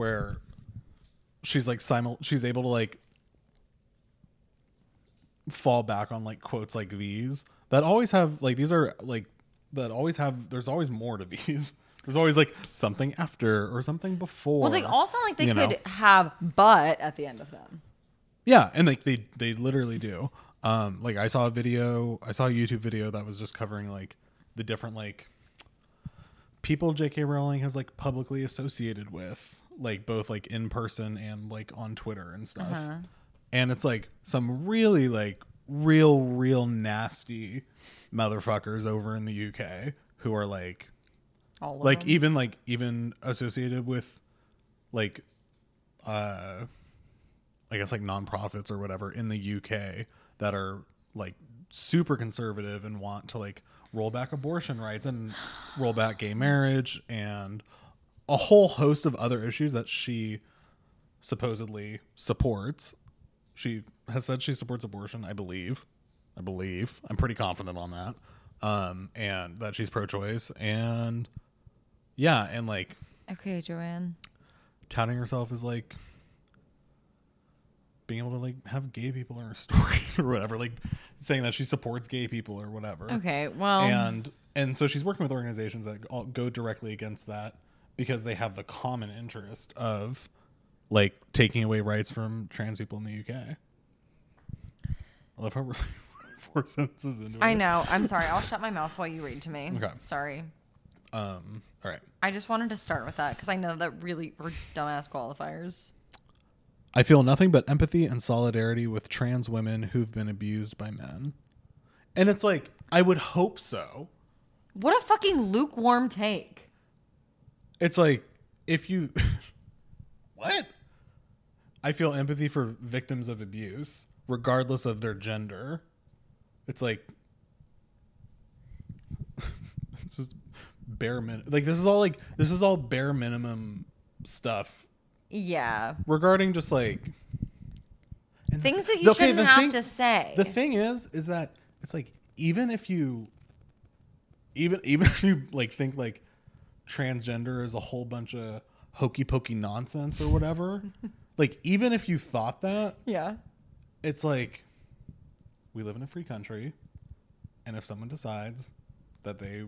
where she's like simul she's able to like fall back on like quotes like these that always have like these are like that always have there's always more to these. There's always like something after or something before. Well, they all sound like they you could know? have but at the end of them. Yeah, and like they they literally do. Um, like I saw a video, I saw a YouTube video that was just covering like the different like people J.K. Rowling has like publicly associated with, like both like in person and like on Twitter and stuff. Uh-huh. And it's like some really like real real nasty motherfuckers over in the UK who are like All like them. even like even associated with like uh i guess like nonprofits or whatever in the uk that are like super conservative and want to like roll back abortion rights and roll back gay marriage and a whole host of other issues that she supposedly supports. She has said she supports abortion i believe. I believe. I'm pretty confident on that. Um and that she's pro-choice and yeah and like Okay, Joanne. touting herself as like being able to like have gay people in her stories or whatever like saying that she supports gay people or whatever. Okay, well and and so she's working with organizations that go directly against that because they have the common interest of like taking away rights from trans people in the UK. I love how we're four sentences into it. I know. I'm sorry. I'll shut my mouth while you read to me. Okay. Sorry. Um, all right. I just wanted to start with that because I know that really were dumbass qualifiers. I feel nothing but empathy and solidarity with trans women who've been abused by men. And it's like, I would hope so. What a fucking lukewarm take. It's like, if you. what? I feel empathy for victims of abuse, regardless of their gender. It's like. it's just bare minimum. Like, this is all like, this is all bare minimum stuff Yeah. regarding just like. and the Things thi- that you okay, shouldn't have thing- to say. The thing is, is that it's like even if you, even even if you like think like transgender is a whole bunch of hokey pokey nonsense or whatever, like even if you thought that, yeah. it's like we live in a free country, and if someone decides that they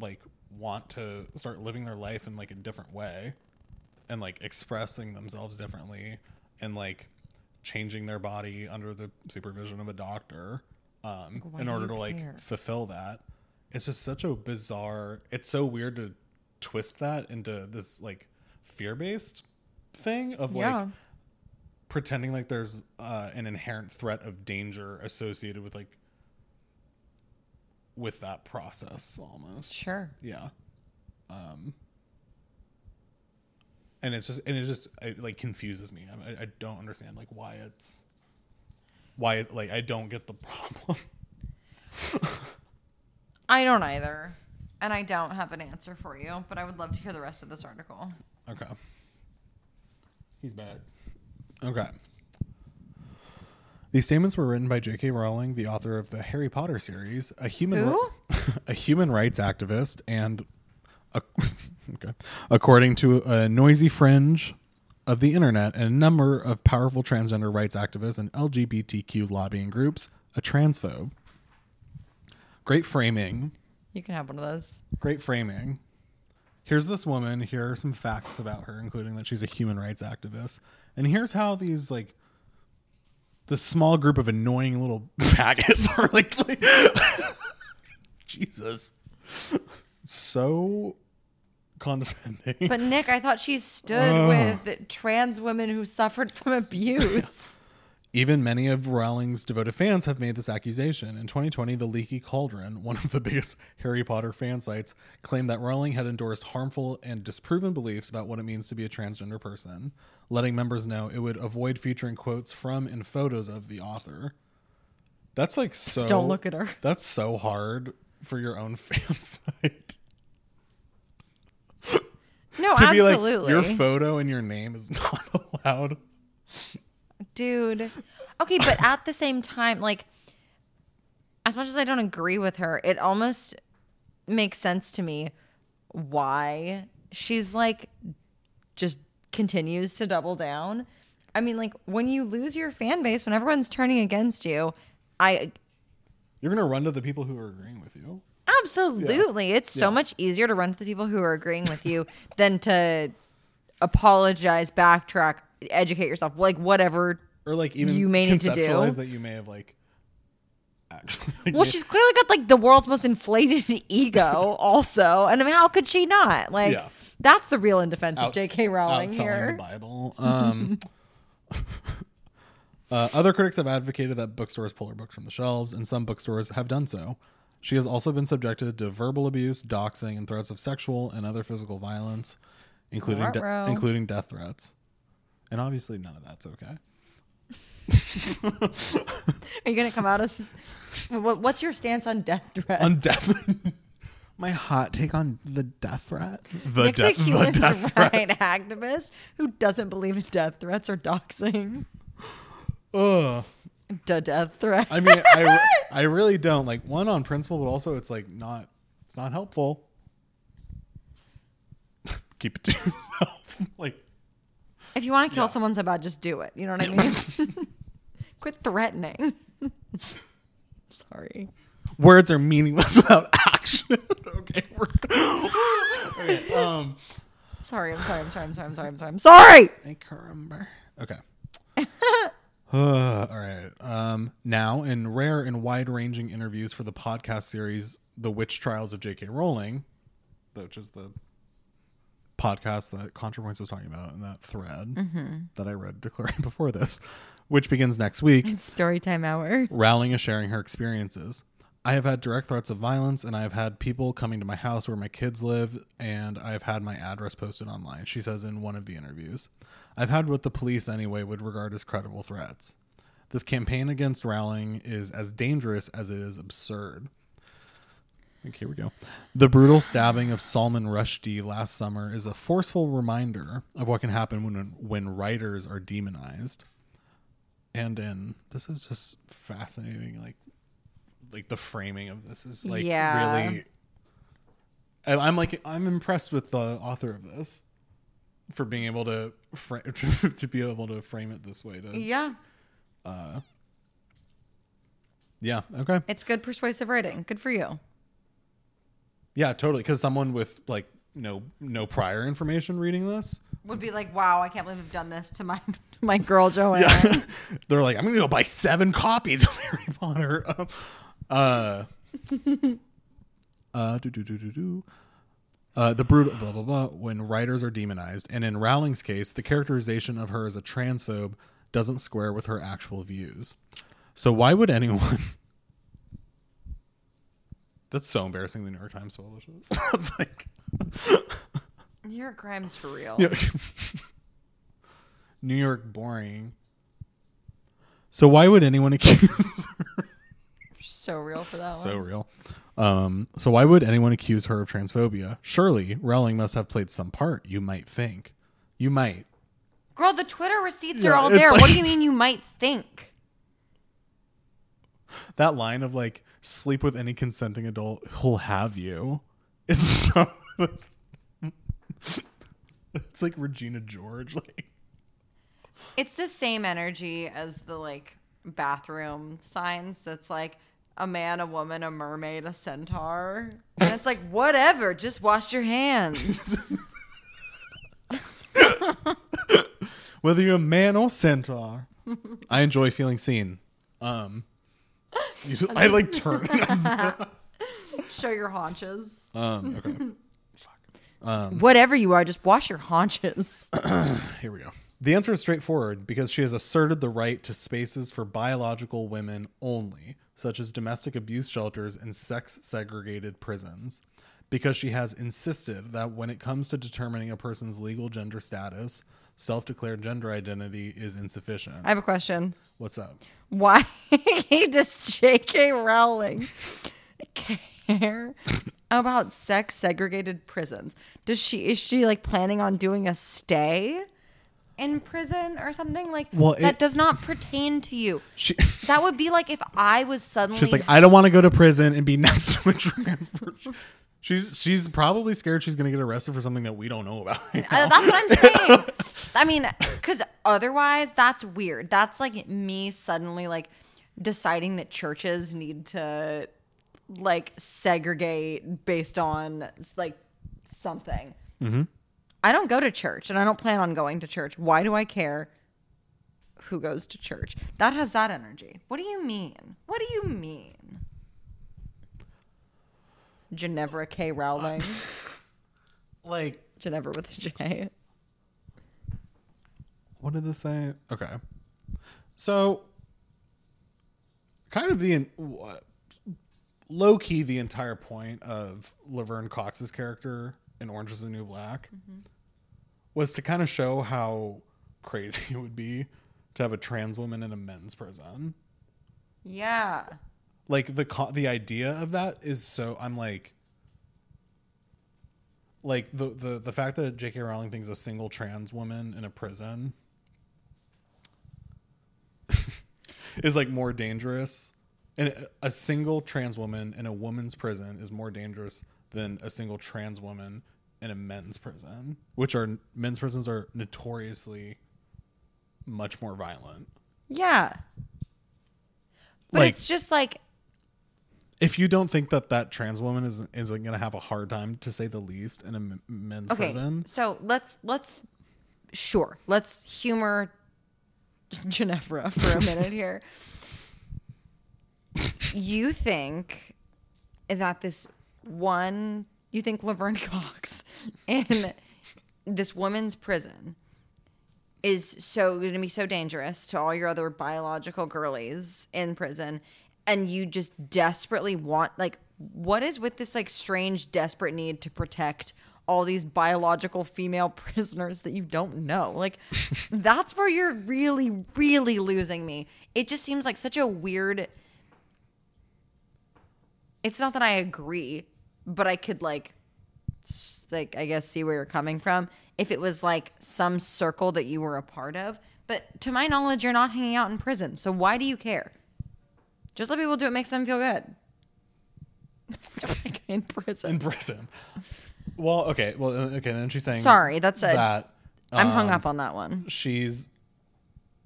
like want to start living their life in like a different way and like expressing themselves differently and like changing their body under the supervision of a doctor um, in order to like fulfill that it's just such a bizarre it's so weird to twist that into this like fear-based thing of Yeah. like pretending like there's uh, an inherent threat of danger associated with like with that process almost Sure. yeah um and it's just and it just it like confuses me I, I don't understand like why it's why it, like i don't get the problem I don't either. And I don't have an answer for you, but I would love to hear the rest of this article. okay he's back okay these statements were written by J.K. Rowling, the author of the Harry Potter series, a human Who? a human rights activist, and a, okay, according to a noisy fringe of the internet and a number of powerful transgender rights activists and LGBTQ lobbying groups, a transphobe. Great framing. You can have one of those. Great framing. Here's this woman. Here are some facts about her, including that she's a human rights activist. And here's how these like this small group of annoying little faggots are like, like Jesus. So condescending. But Nick, I thought she stood with trans women who suffered from abuse. Even many of Rowling's devoted fans have made this accusation. In 2020, the Leaky Cauldron, one of the biggest Harry Potter fan sites, claimed that Rowling had endorsed harmful and disproven beliefs about what it means to be a transgender person, letting members know it would avoid featuring quotes from and photos of the author. That's like so. Don't look at her. That's so hard for your own fan site. No, to be like your photo and your name is not allowed. Dude. Okay, but at the same time, like, as much as I don't agree with her, it almost makes sense to me why she's like just continues to double down. I mean, like, when you lose your fan base, when everyone's turning against you, I You're gonna run to the people who are agreeing with you. absolutely, it's so much easier to run to the people who are agreeing with you than to apologize, backtrack, educate yourself, like, whatever Or like even You may need to do. that you may have like actually. Well, she's clearly got like the world's most inflated ego, also. And I mean, how could she not? Like, Yeah. that's the real in defense of J.K. Rowling here. the Bible. Um, uh, other critics have advocated that bookstores pull her books from the shelves, and some bookstores have done so. She has also been subjected to verbal abuse, doxing, and threats of sexual and other physical violence, including de- including death threats. And obviously, none of that's okay. Are you going to come out as. What, what's your stance on death threats? On death. My hot take on the death threat. The Nick's death, a human the death threat. activist who doesn't believe in death threats or doxing. Ugh. The death threat. I mean, I, re- I really don't like one on principle, but also it's like not it's not helpful. Keep it to yourself. like if you want to kill Yeah. someone so bad, just do it. You know what I mean? Quit threatening. Sorry. words are meaningless without action. okay, okay. Um, Sorry, I'm sorry, I'm sorry, I'm sorry, I'm sorry, I'm sorry. I'm sorry. I can't remember. Okay. Uh, all right. Um, now, in rare and wide-ranging interviews for the podcast series "The Witch Trials of J.K. Rowling," which is the podcast that ContraPoints was talking about in that thread that I read declaring before this, which begins next week. It's story time hour. Rowling is sharing her experiences. I have had direct threats of violence, and I have had people coming to my house where my kids live, and I have had my address posted online, she says in one of the interviews. I've had what the police, anyway, would regard as credible threats. This campaign against Rowling is as dangerous as it is absurd. Okay, here we go. The brutal stabbing of Salman Rushdie last summer is a forceful reminder of what can happen when when writers are demonized. And in this is just fascinating, like like the framing of this is like Yeah. really. And I'm like I'm impressed with the author of this for being able to fra- to be able to frame it this way. To Yeah, Uh yeah, okay, it's good persuasive writing. Good for you. yeah, totally. Because someone with like no no prior information reading this, Would be like, wow, I can't believe I've done this to my to my girl Joanne. Yeah. they're like, I'm gonna go buy seven copies of Harry Potter. Um, uh, uh, do do do do do. Uh, the brutal blah blah blah. When writers are demonized, and in Rowling's case, the characterization of her as a transphobe doesn't square with her actual views. So why would anyone? That's so embarrassing. The New York Times published this. it's like, New York crimes for real. yeah. New York boring. So why would anyone accuse her? So real for that so one. real. Um, so why would anyone accuse her of transphobia? Surely Rowling must have played some part. You might think. You might. Girl, the Twitter receipts Yeah, are all it's there. like- what do you mean you might think? That line of like sleep with any consenting adult, he'll have you. Is so. It's, it's like Regina George. Like It's the same energy as the like bathroom signs that's like a man, a woman, a mermaid, a centaur. And it's like, whatever, just wash your hands. whether you're a man or centaur, I enjoy feeling seen. Um, you I like turn. Show your haunches. um, okay. Whatever you are, just wash your haunches. Here we go. The answer is straightforward because she has asserted the right to spaces for biological women only, such as domestic abuse shelters and sex segregated prisons. Because she has insisted that when it comes to determining a person's legal gender status, self declared gender identity is insufficient. I have a question. What's up? Why does J.K. Rowling care about sex segregated prisons? Does she is she like planning on doing a stay in prison or something like Well, that it- does not pertain to you? She, That would be like if I was suddenly she's like, I don't want to go to prison and be next to a trans person. She's she's probably scared she's gonna get arrested for something that we don't know about. right Uh, that's what I'm saying. I mean, because otherwise, that's weird. That's like me suddenly like deciding that churches need to like segregate based on like something. I don't go to church, and I don't plan on going to church. Why do I care? Who goes to church? That has that energy. What do you mean? What do you mean? Ginevra K. Rowling. like Ginevra with a J. what did this say? Okay. So, kind of the low key, the entire point of Laverne Cox's character in Orange is the New Black mm-hmm. was to kind of show how crazy it would be to have a trans woman in a men's prison. Yeah. Like the co- the idea of that is so I'm like like the the the fact that J.K. Rowling thinks a single trans woman in a prison is like more dangerous, and a- single trans woman in a woman's prison is more dangerous than a single trans woman in a men's prison, which are men's prisons are notoriously much more violent. Yeah. But Like- it's just like If you don't think that that trans woman is isn't going to have a hard time, to say the least, in a men's okay. prison, So let's let's sure let's humor Ginevra for a minute here. You think that this one, you think Laverne Cox in this woman's prison is so going to be so dangerous to all your other biological girlies in prison and you just desperately want like what is with this like strange desperate need to protect all these biological female prisoners that you don't know like that's where you're really really losing me it just seems like such a weird it's not that i agree but i could like like I guess see where you're coming from. If it was like some circle that you were a part of, but to my knowledge, you're not hanging out in prison. So why do you care? Just let people do it. Makes them feel good. In prison. in prison. Well, okay, well, uh, okay. Then she's saying, Sorry, that's a- that I'm hung um, up on that one. she's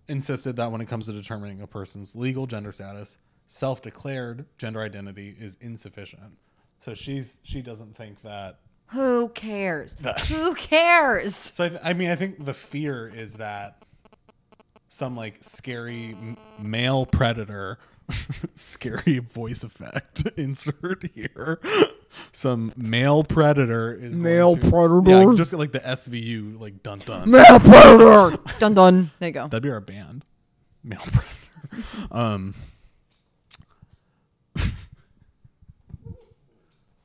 insisted that when it comes to determining a person's legal gender status, self-declared gender identity is insufficient. So she's she doesn't think that. Who cares? Who cares? So I, th- I mean, I think the fear is that some like scary m- male predator, scary voice effect insert here. Some male predator is Male going to- predator? Yeah, just like the SVU, like dun dun. Male predator. dun dun. There you go. That'd be our band. Male predator. um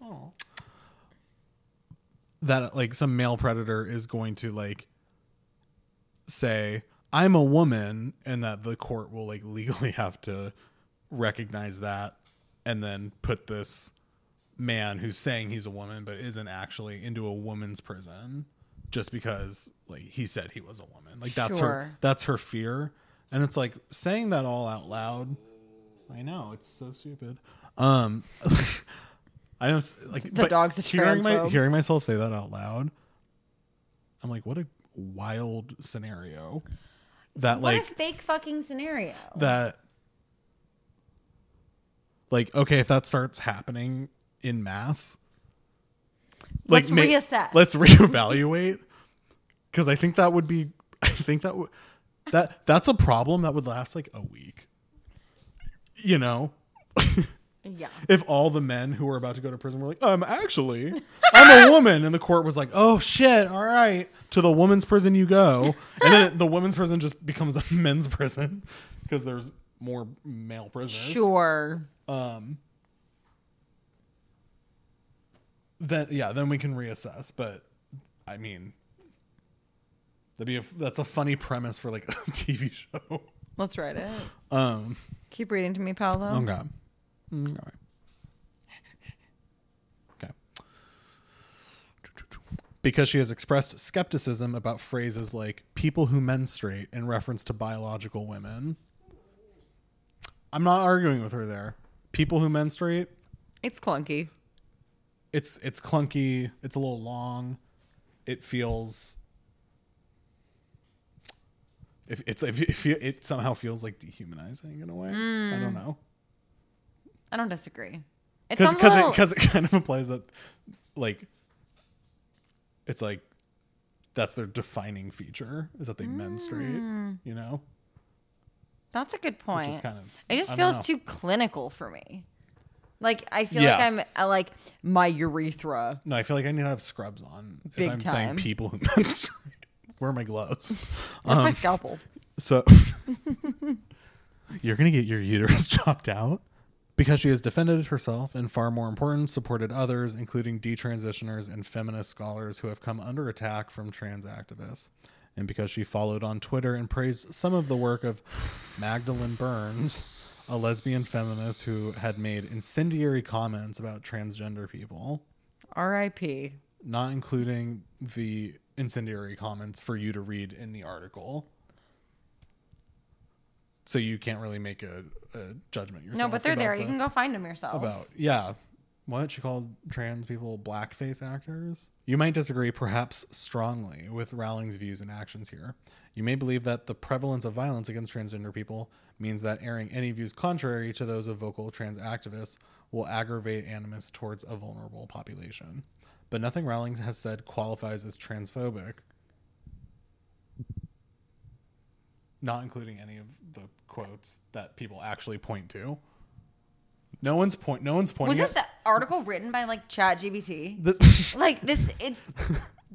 Oh. that like some male predator is going to like say I'm a woman and that the court will like legally have to recognize that and then put this man who's saying he's a woman but isn't actually into a woman's prison just because like he said he was a woman. Like that's her that's her fear. And it's like saying that all out loud i know it's so stupid. Um i know like The dog's a hearing, my, hearing myself say that out loud i'm like what a wild scenario. That What like a fake fucking scenario. that like okay if that starts happening in mass Let's ma- reassess. let's reevaluate because i think that would be i think that would that that's a problem that would last like a week you know Yeah. If all the men who were about to go to prison were like, um, actually, I'm a woman, and the court was like, oh shit, all right, to the woman's prison you go, and then the women's prison just becomes a men's prison because there's more male prisoners. Sure. Um. Then yeah, then we can reassess. But I mean, that'd be a, that's a funny premise for like a TV show. Let's write it. Um. Keep reading to me, Paolo. Okay. Okay. Okay. Because she has expressed skepticism about phrases like people who menstruate in reference to biological women. I'm not arguing with her there. People who menstruate, It's clunky. it's it's clunky, it's a little long. It feels if it's if it, fe- it somehow feels like dehumanizing in a way. I don't mm. know. I don't disagree. It because because it, little- 'cause it kind of implies that like it's like that's their defining feature is that they menstruate mm. you know That's a good point. which is kind of it just feels know. too clinical for me. Like I feel Yeah. like I'm uh, like my urethra. no i feel like i need to have scrubs on Big if i'm saying time. people who menstruate where are my gloves Where's Um, my scalpel? so you're gonna get your uterus chopped out because she has defended herself and far more important supported others including detransitioners and feminist scholars who have come under attack from trans activists and because she followed on twitter and praised some of the work of Magdalen Berns a lesbian feminist who had made incendiary comments about transgender people R.I.P. not including the incendiary comments for you to read in the article. So you can't really make a, a judgment yourself. No, but they're there. the- You can go find them yourself. about yeah. What she called trans people blackface actors? You might disagree, perhaps strongly, with Rowling's views and actions here. You may believe that the prevalence of violence against transgender people means that airing any views contrary to those of vocal trans activists will aggravate animus towards a vulnerable population. But nothing Rowling has said qualifies as transphobic. Not including any of the quotes that people actually point to. No one's point. No one's pointing. Was this at- the article written by like ChatGPT? this, like this, it.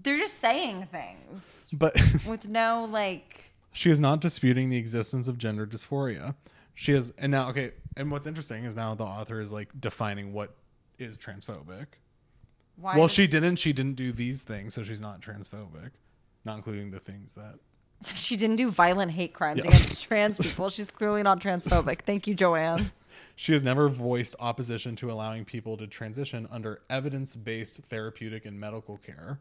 they're just saying things but with no like. she is not disputing the existence of gender dysphoria. She is, and now okay. And what's interesting is now the author is like defining what is transphobic. Why well, does- she didn't. She didn't do these things, so she's not transphobic. Not including the things that. she didn't do violent hate crimes Yeah. against trans people. She's clearly not transphobic. Thank you, Joanne. She has never voiced opposition to allowing people to transition under evidence based therapeutic and medical care.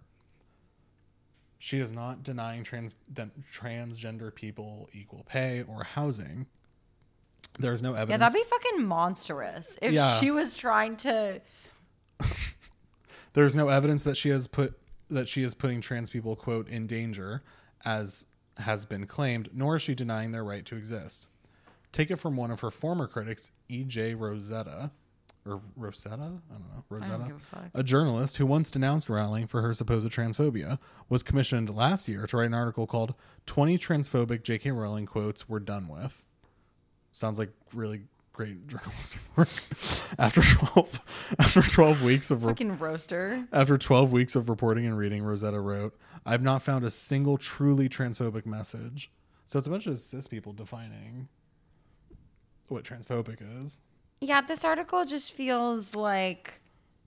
She is not denying trans, transgender people equal pay or housing. There's no evidence. Yeah, that'd be fucking monstrous if Yeah. she was trying to. There's no evidence that she has put that she is putting trans people quote in danger as has been claimed, nor is she denying their right to exist. Take it from one of her former critics, E.J. Rosetta, or Rosetta, I don't know, Rosetta, give a a journalist who once denounced Rowling for her supposed transphobia, was commissioned last year to write an article called "20 Transphobic J.K. Rowling Quotes We're Done With." Sounds like really great journalistic work. after twelve, after twelve weeks of re- Fucking roaster. after 12 weeks of reporting and reading, Rosetta wrote, I've not found a single truly transphobic message. So it's a bunch of cis people defining what transphobic is. Yeah, this article just feels like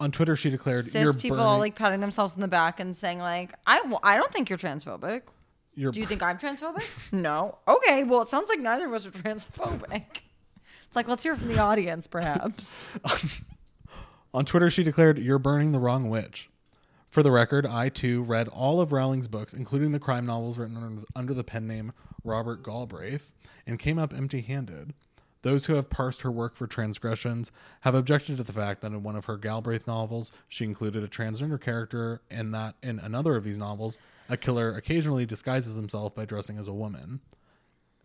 On Twitter, she declared, cis people burning, like patting themselves in the back and saying like, I don't, I don't think you're transphobic. you're, Do you think I'm transphobic? no. Okay. Well, it sounds like neither of us are transphobic. It's like let's hear from the audience, perhaps. On Twitter, she declared, You're burning the wrong witch. For the record, I too read all of Rowling's books, including the crime novels written under, the pen name Robert Galbraith, and came up empty handed. Those who have parsed her work for transgressions have objected to the fact that in one of her Galbraith novels, she included a transgender character, and that in another of these novels, a killer occasionally disguises himself by dressing as a woman.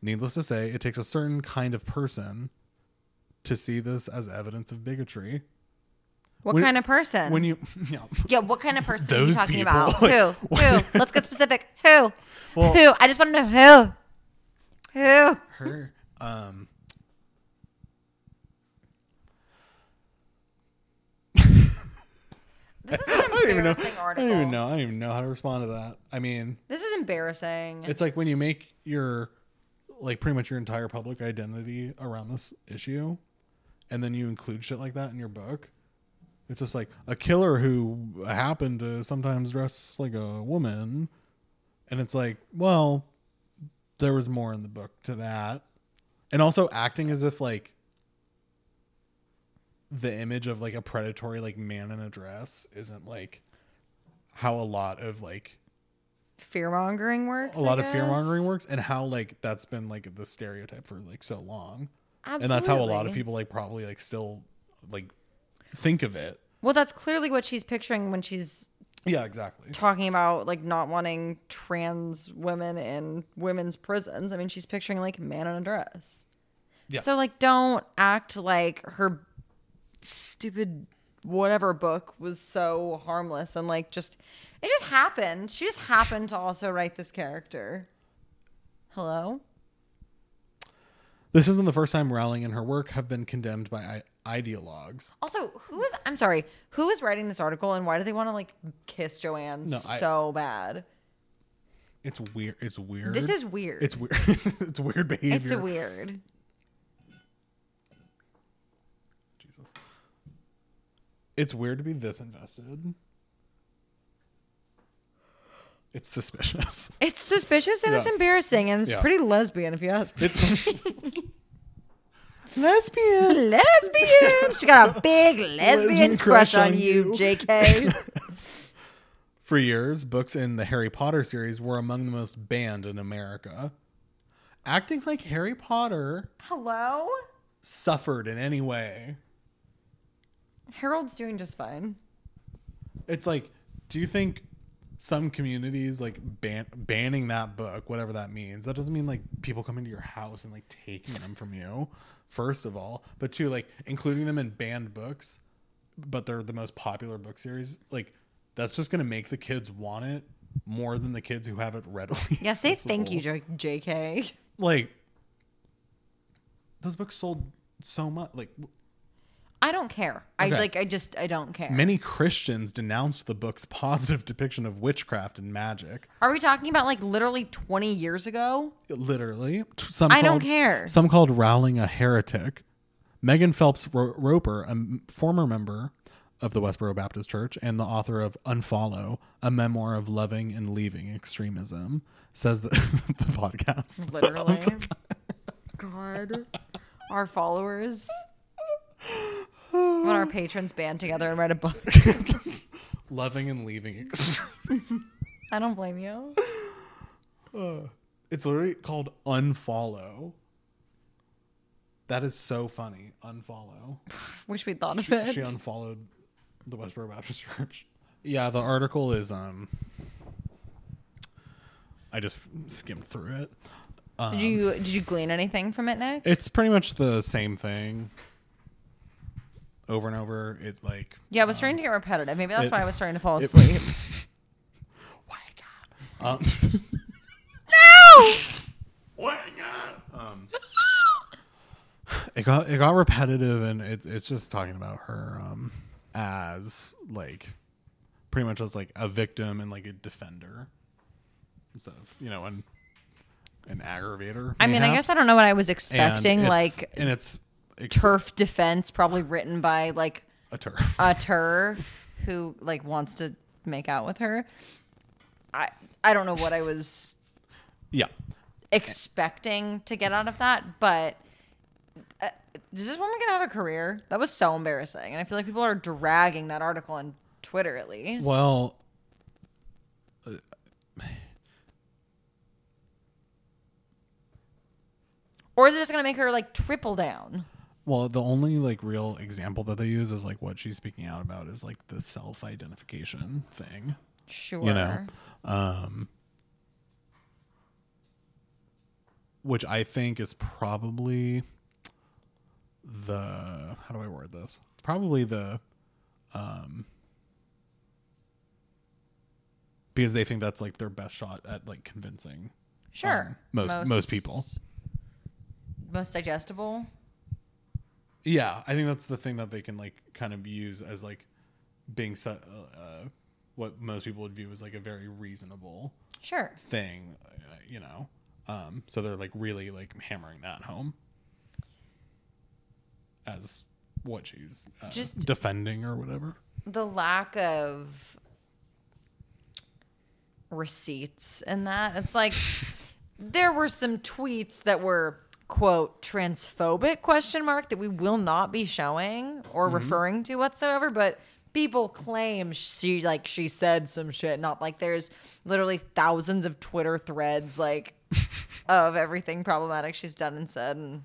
Needless to say, it takes a certain kind of person to see this as evidence of bigotry. What when, kind of person? When you yeah. yeah, what kind of person Those are you talking people. about? Like, who? Who? Let's get specific. Who? Well, who? I just want to know who. Who? Her. Um. this is I don't even know. Article. I don't even know. I don't even know how to respond to that. I mean, this is embarrassing. It's like when you make your like pretty much your entire public identity around this issue and then you include shit like that in your book. It's just like a killer who happened to sometimes dress like a woman, and it's like, well, there was more in the book to that, and also acting as if like the image of like a predatory like man in a dress isn't like how a lot of like fear mongering works. a lot of fear mongering works and how like that's been like the stereotype for like so long and that's how a lot of people like probably like still like think of it Well, that's clearly what she's picturing when she's yeah exactly talking about like not wanting trans women in women's prisons. I mean, she's picturing like a man in a dress. Yeah. So like, don't act like her stupid whatever book was so harmless and like just it just happened. She just happened to also write this character. Hello. This isn't the first time rowling and her work have been condemned by I- ideologues Also, who is I'm sorry, who is writing this article and why do they want to like kiss Joanne No, I- so bad? it's weird it's weird This is weird. it's weird it's weird behavior It's a weird. jesus it's weird to be this invested it's suspicious It's suspicious and it's embarrassing and it's Yeah. pretty lesbian if you ask me. it's lesbian lesbian. She got a big lesbian, Lesbian crush, crush on on you, you. JK. For years, books in the Harry Potter series were among the most banned in America. Acting like Harry Potter Hello? suffered in any way. Harold's doing just fine. It's like, do you think some communities like ban- banning that book, whatever that means, that doesn't mean like people coming to your house and like taking them from you, first of all, but two, like including them in banned books, but they're the most popular book series, like that's just gonna make the kids want it more than the kids who have it readily. Yeah, say thank you. J- JK. like those books sold so much like I don't care. I like I just I don't care. many christians denounced the book's positive depiction of witchcraft and magic Are we talking about like literally 20 years ago? literally some I don't care. some called rowling a heretic megan phelps Ro- roper a former member of the westboro baptist church and the author of unfollow a memoir of loving and leaving extremism says that the podcast Literally. God. Our followers. When our patrons band together and write a book. loving and leaving extremes. I don't blame you. It's literally called unfollow. That is so funny. Unfollow. Wish we'd thought of She, it. she unfollowed the Westboro Baptist Church. Yeah, the article is um. I just skimmed through it. did you did you glean anything from it, Nick? It's pretty much the same thing. Over and over, it like Yeah, I was starting to get repetitive. Maybe that's it- why I was starting to fall asleep. Wake up. Um, no! Wake up. Um, it got it got repetitive, and it's it's just talking about her um as like pretty much as like a victim and like a defender instead of you know an an aggravator. I mean, I guess I don't know what I was expecting. And Like and it's, it's TERF defense, probably written by like a TERF. a TERF who like wants to make out with her. I I don't know what I was yeah, expecting to get out of that, but uh, is this woman gonna have a career? That was so embarrassing, and I feel like people are dragging that article on Twitter at least. well. or is it just gonna make her like triple down? Well, the only like real example that they use is like what she's speaking out about is like the self identification thing. Sure. you know um which i think is probably the how do i word this it's probably the um because they think that's like their best shot at like convincing Sure. um, most most people Most digestible. Yeah i think that's the thing that they can like kind of use as like being set uh, uh, what most people would view as like a very reasonable Sure. thing, uh, you know. Um, so they're like really like hammering that home as what she's uh, Just- defending or whatever. The lack of receipts in that. It's like there were some tweets that were quote transphobic question mark that we will not be showing or mm-hmm. referring to whatsoever, but people claim she like she said some shit. Not like there's literally thousands of Twitter threads like of everything problematic she's done and said and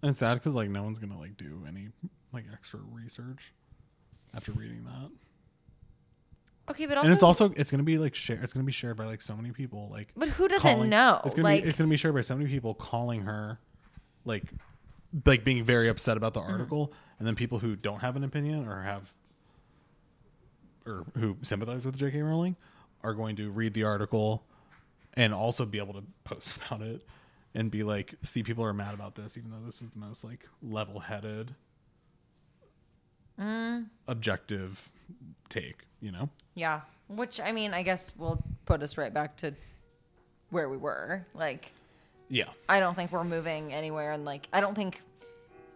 And it's sad because like no one's gonna like do any like extra research after reading that. Okay, but also and it's also it's gonna be like share it's gonna be shared by like so many people like But who doesn't calling- know? it's gonna Like- be it's gonna be shared by so many people calling her like like being very upset about Mm-hmm. the article and then people who don't have an opinion or have or who sympathize with J.K. Rowling are going to read the article and also be able to post about it and be like see people are mad about this even though this is the most like level-headed Mm. objective take you know Yeah. Which I mean, I guess will put us right back to where we were. Like, yeah I don't think we're moving anywhere, and like, I don't think.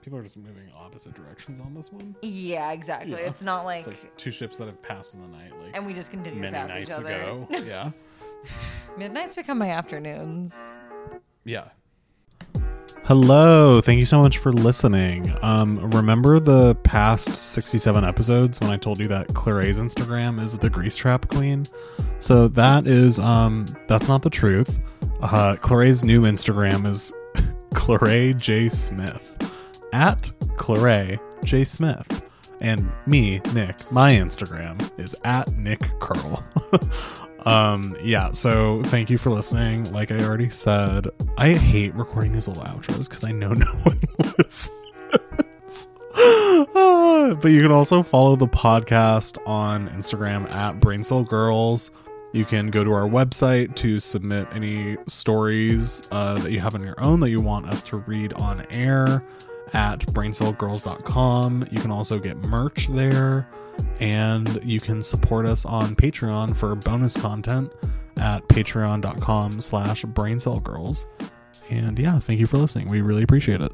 People are just moving opposite directions on this one. Yeah, exactly. Yeah. It's not like, It's like two ships that have passed in the night, like and we just continue to many nights ago. yeah, Midnights become my afternoons. yeah. Hello, thank you so much for listening. Um, remember the past sixty-seven episodes when I told you that Clarae's Instagram is the Grease Trap Queen? So that is um, that's not the truth. Uh, Clarae's new Instagram is Clarae J Smith at Clarae J Smith. And me, Nick, my Instagram is at Nick Curl. um, yeah, so thank you for listening. Like I already said, I hate recording these little outros because I know no one listens. But you can also follow the podcast on Instagram at Braincell Girls. You can go to our website to submit any stories uh, that you have on your own that you want us to read on air at braincellgirls.com. You can also get merch there, and you can support us on Patreon for bonus content at patreon.com slash braincellgirls. And yeah, thank you for listening. We really appreciate it.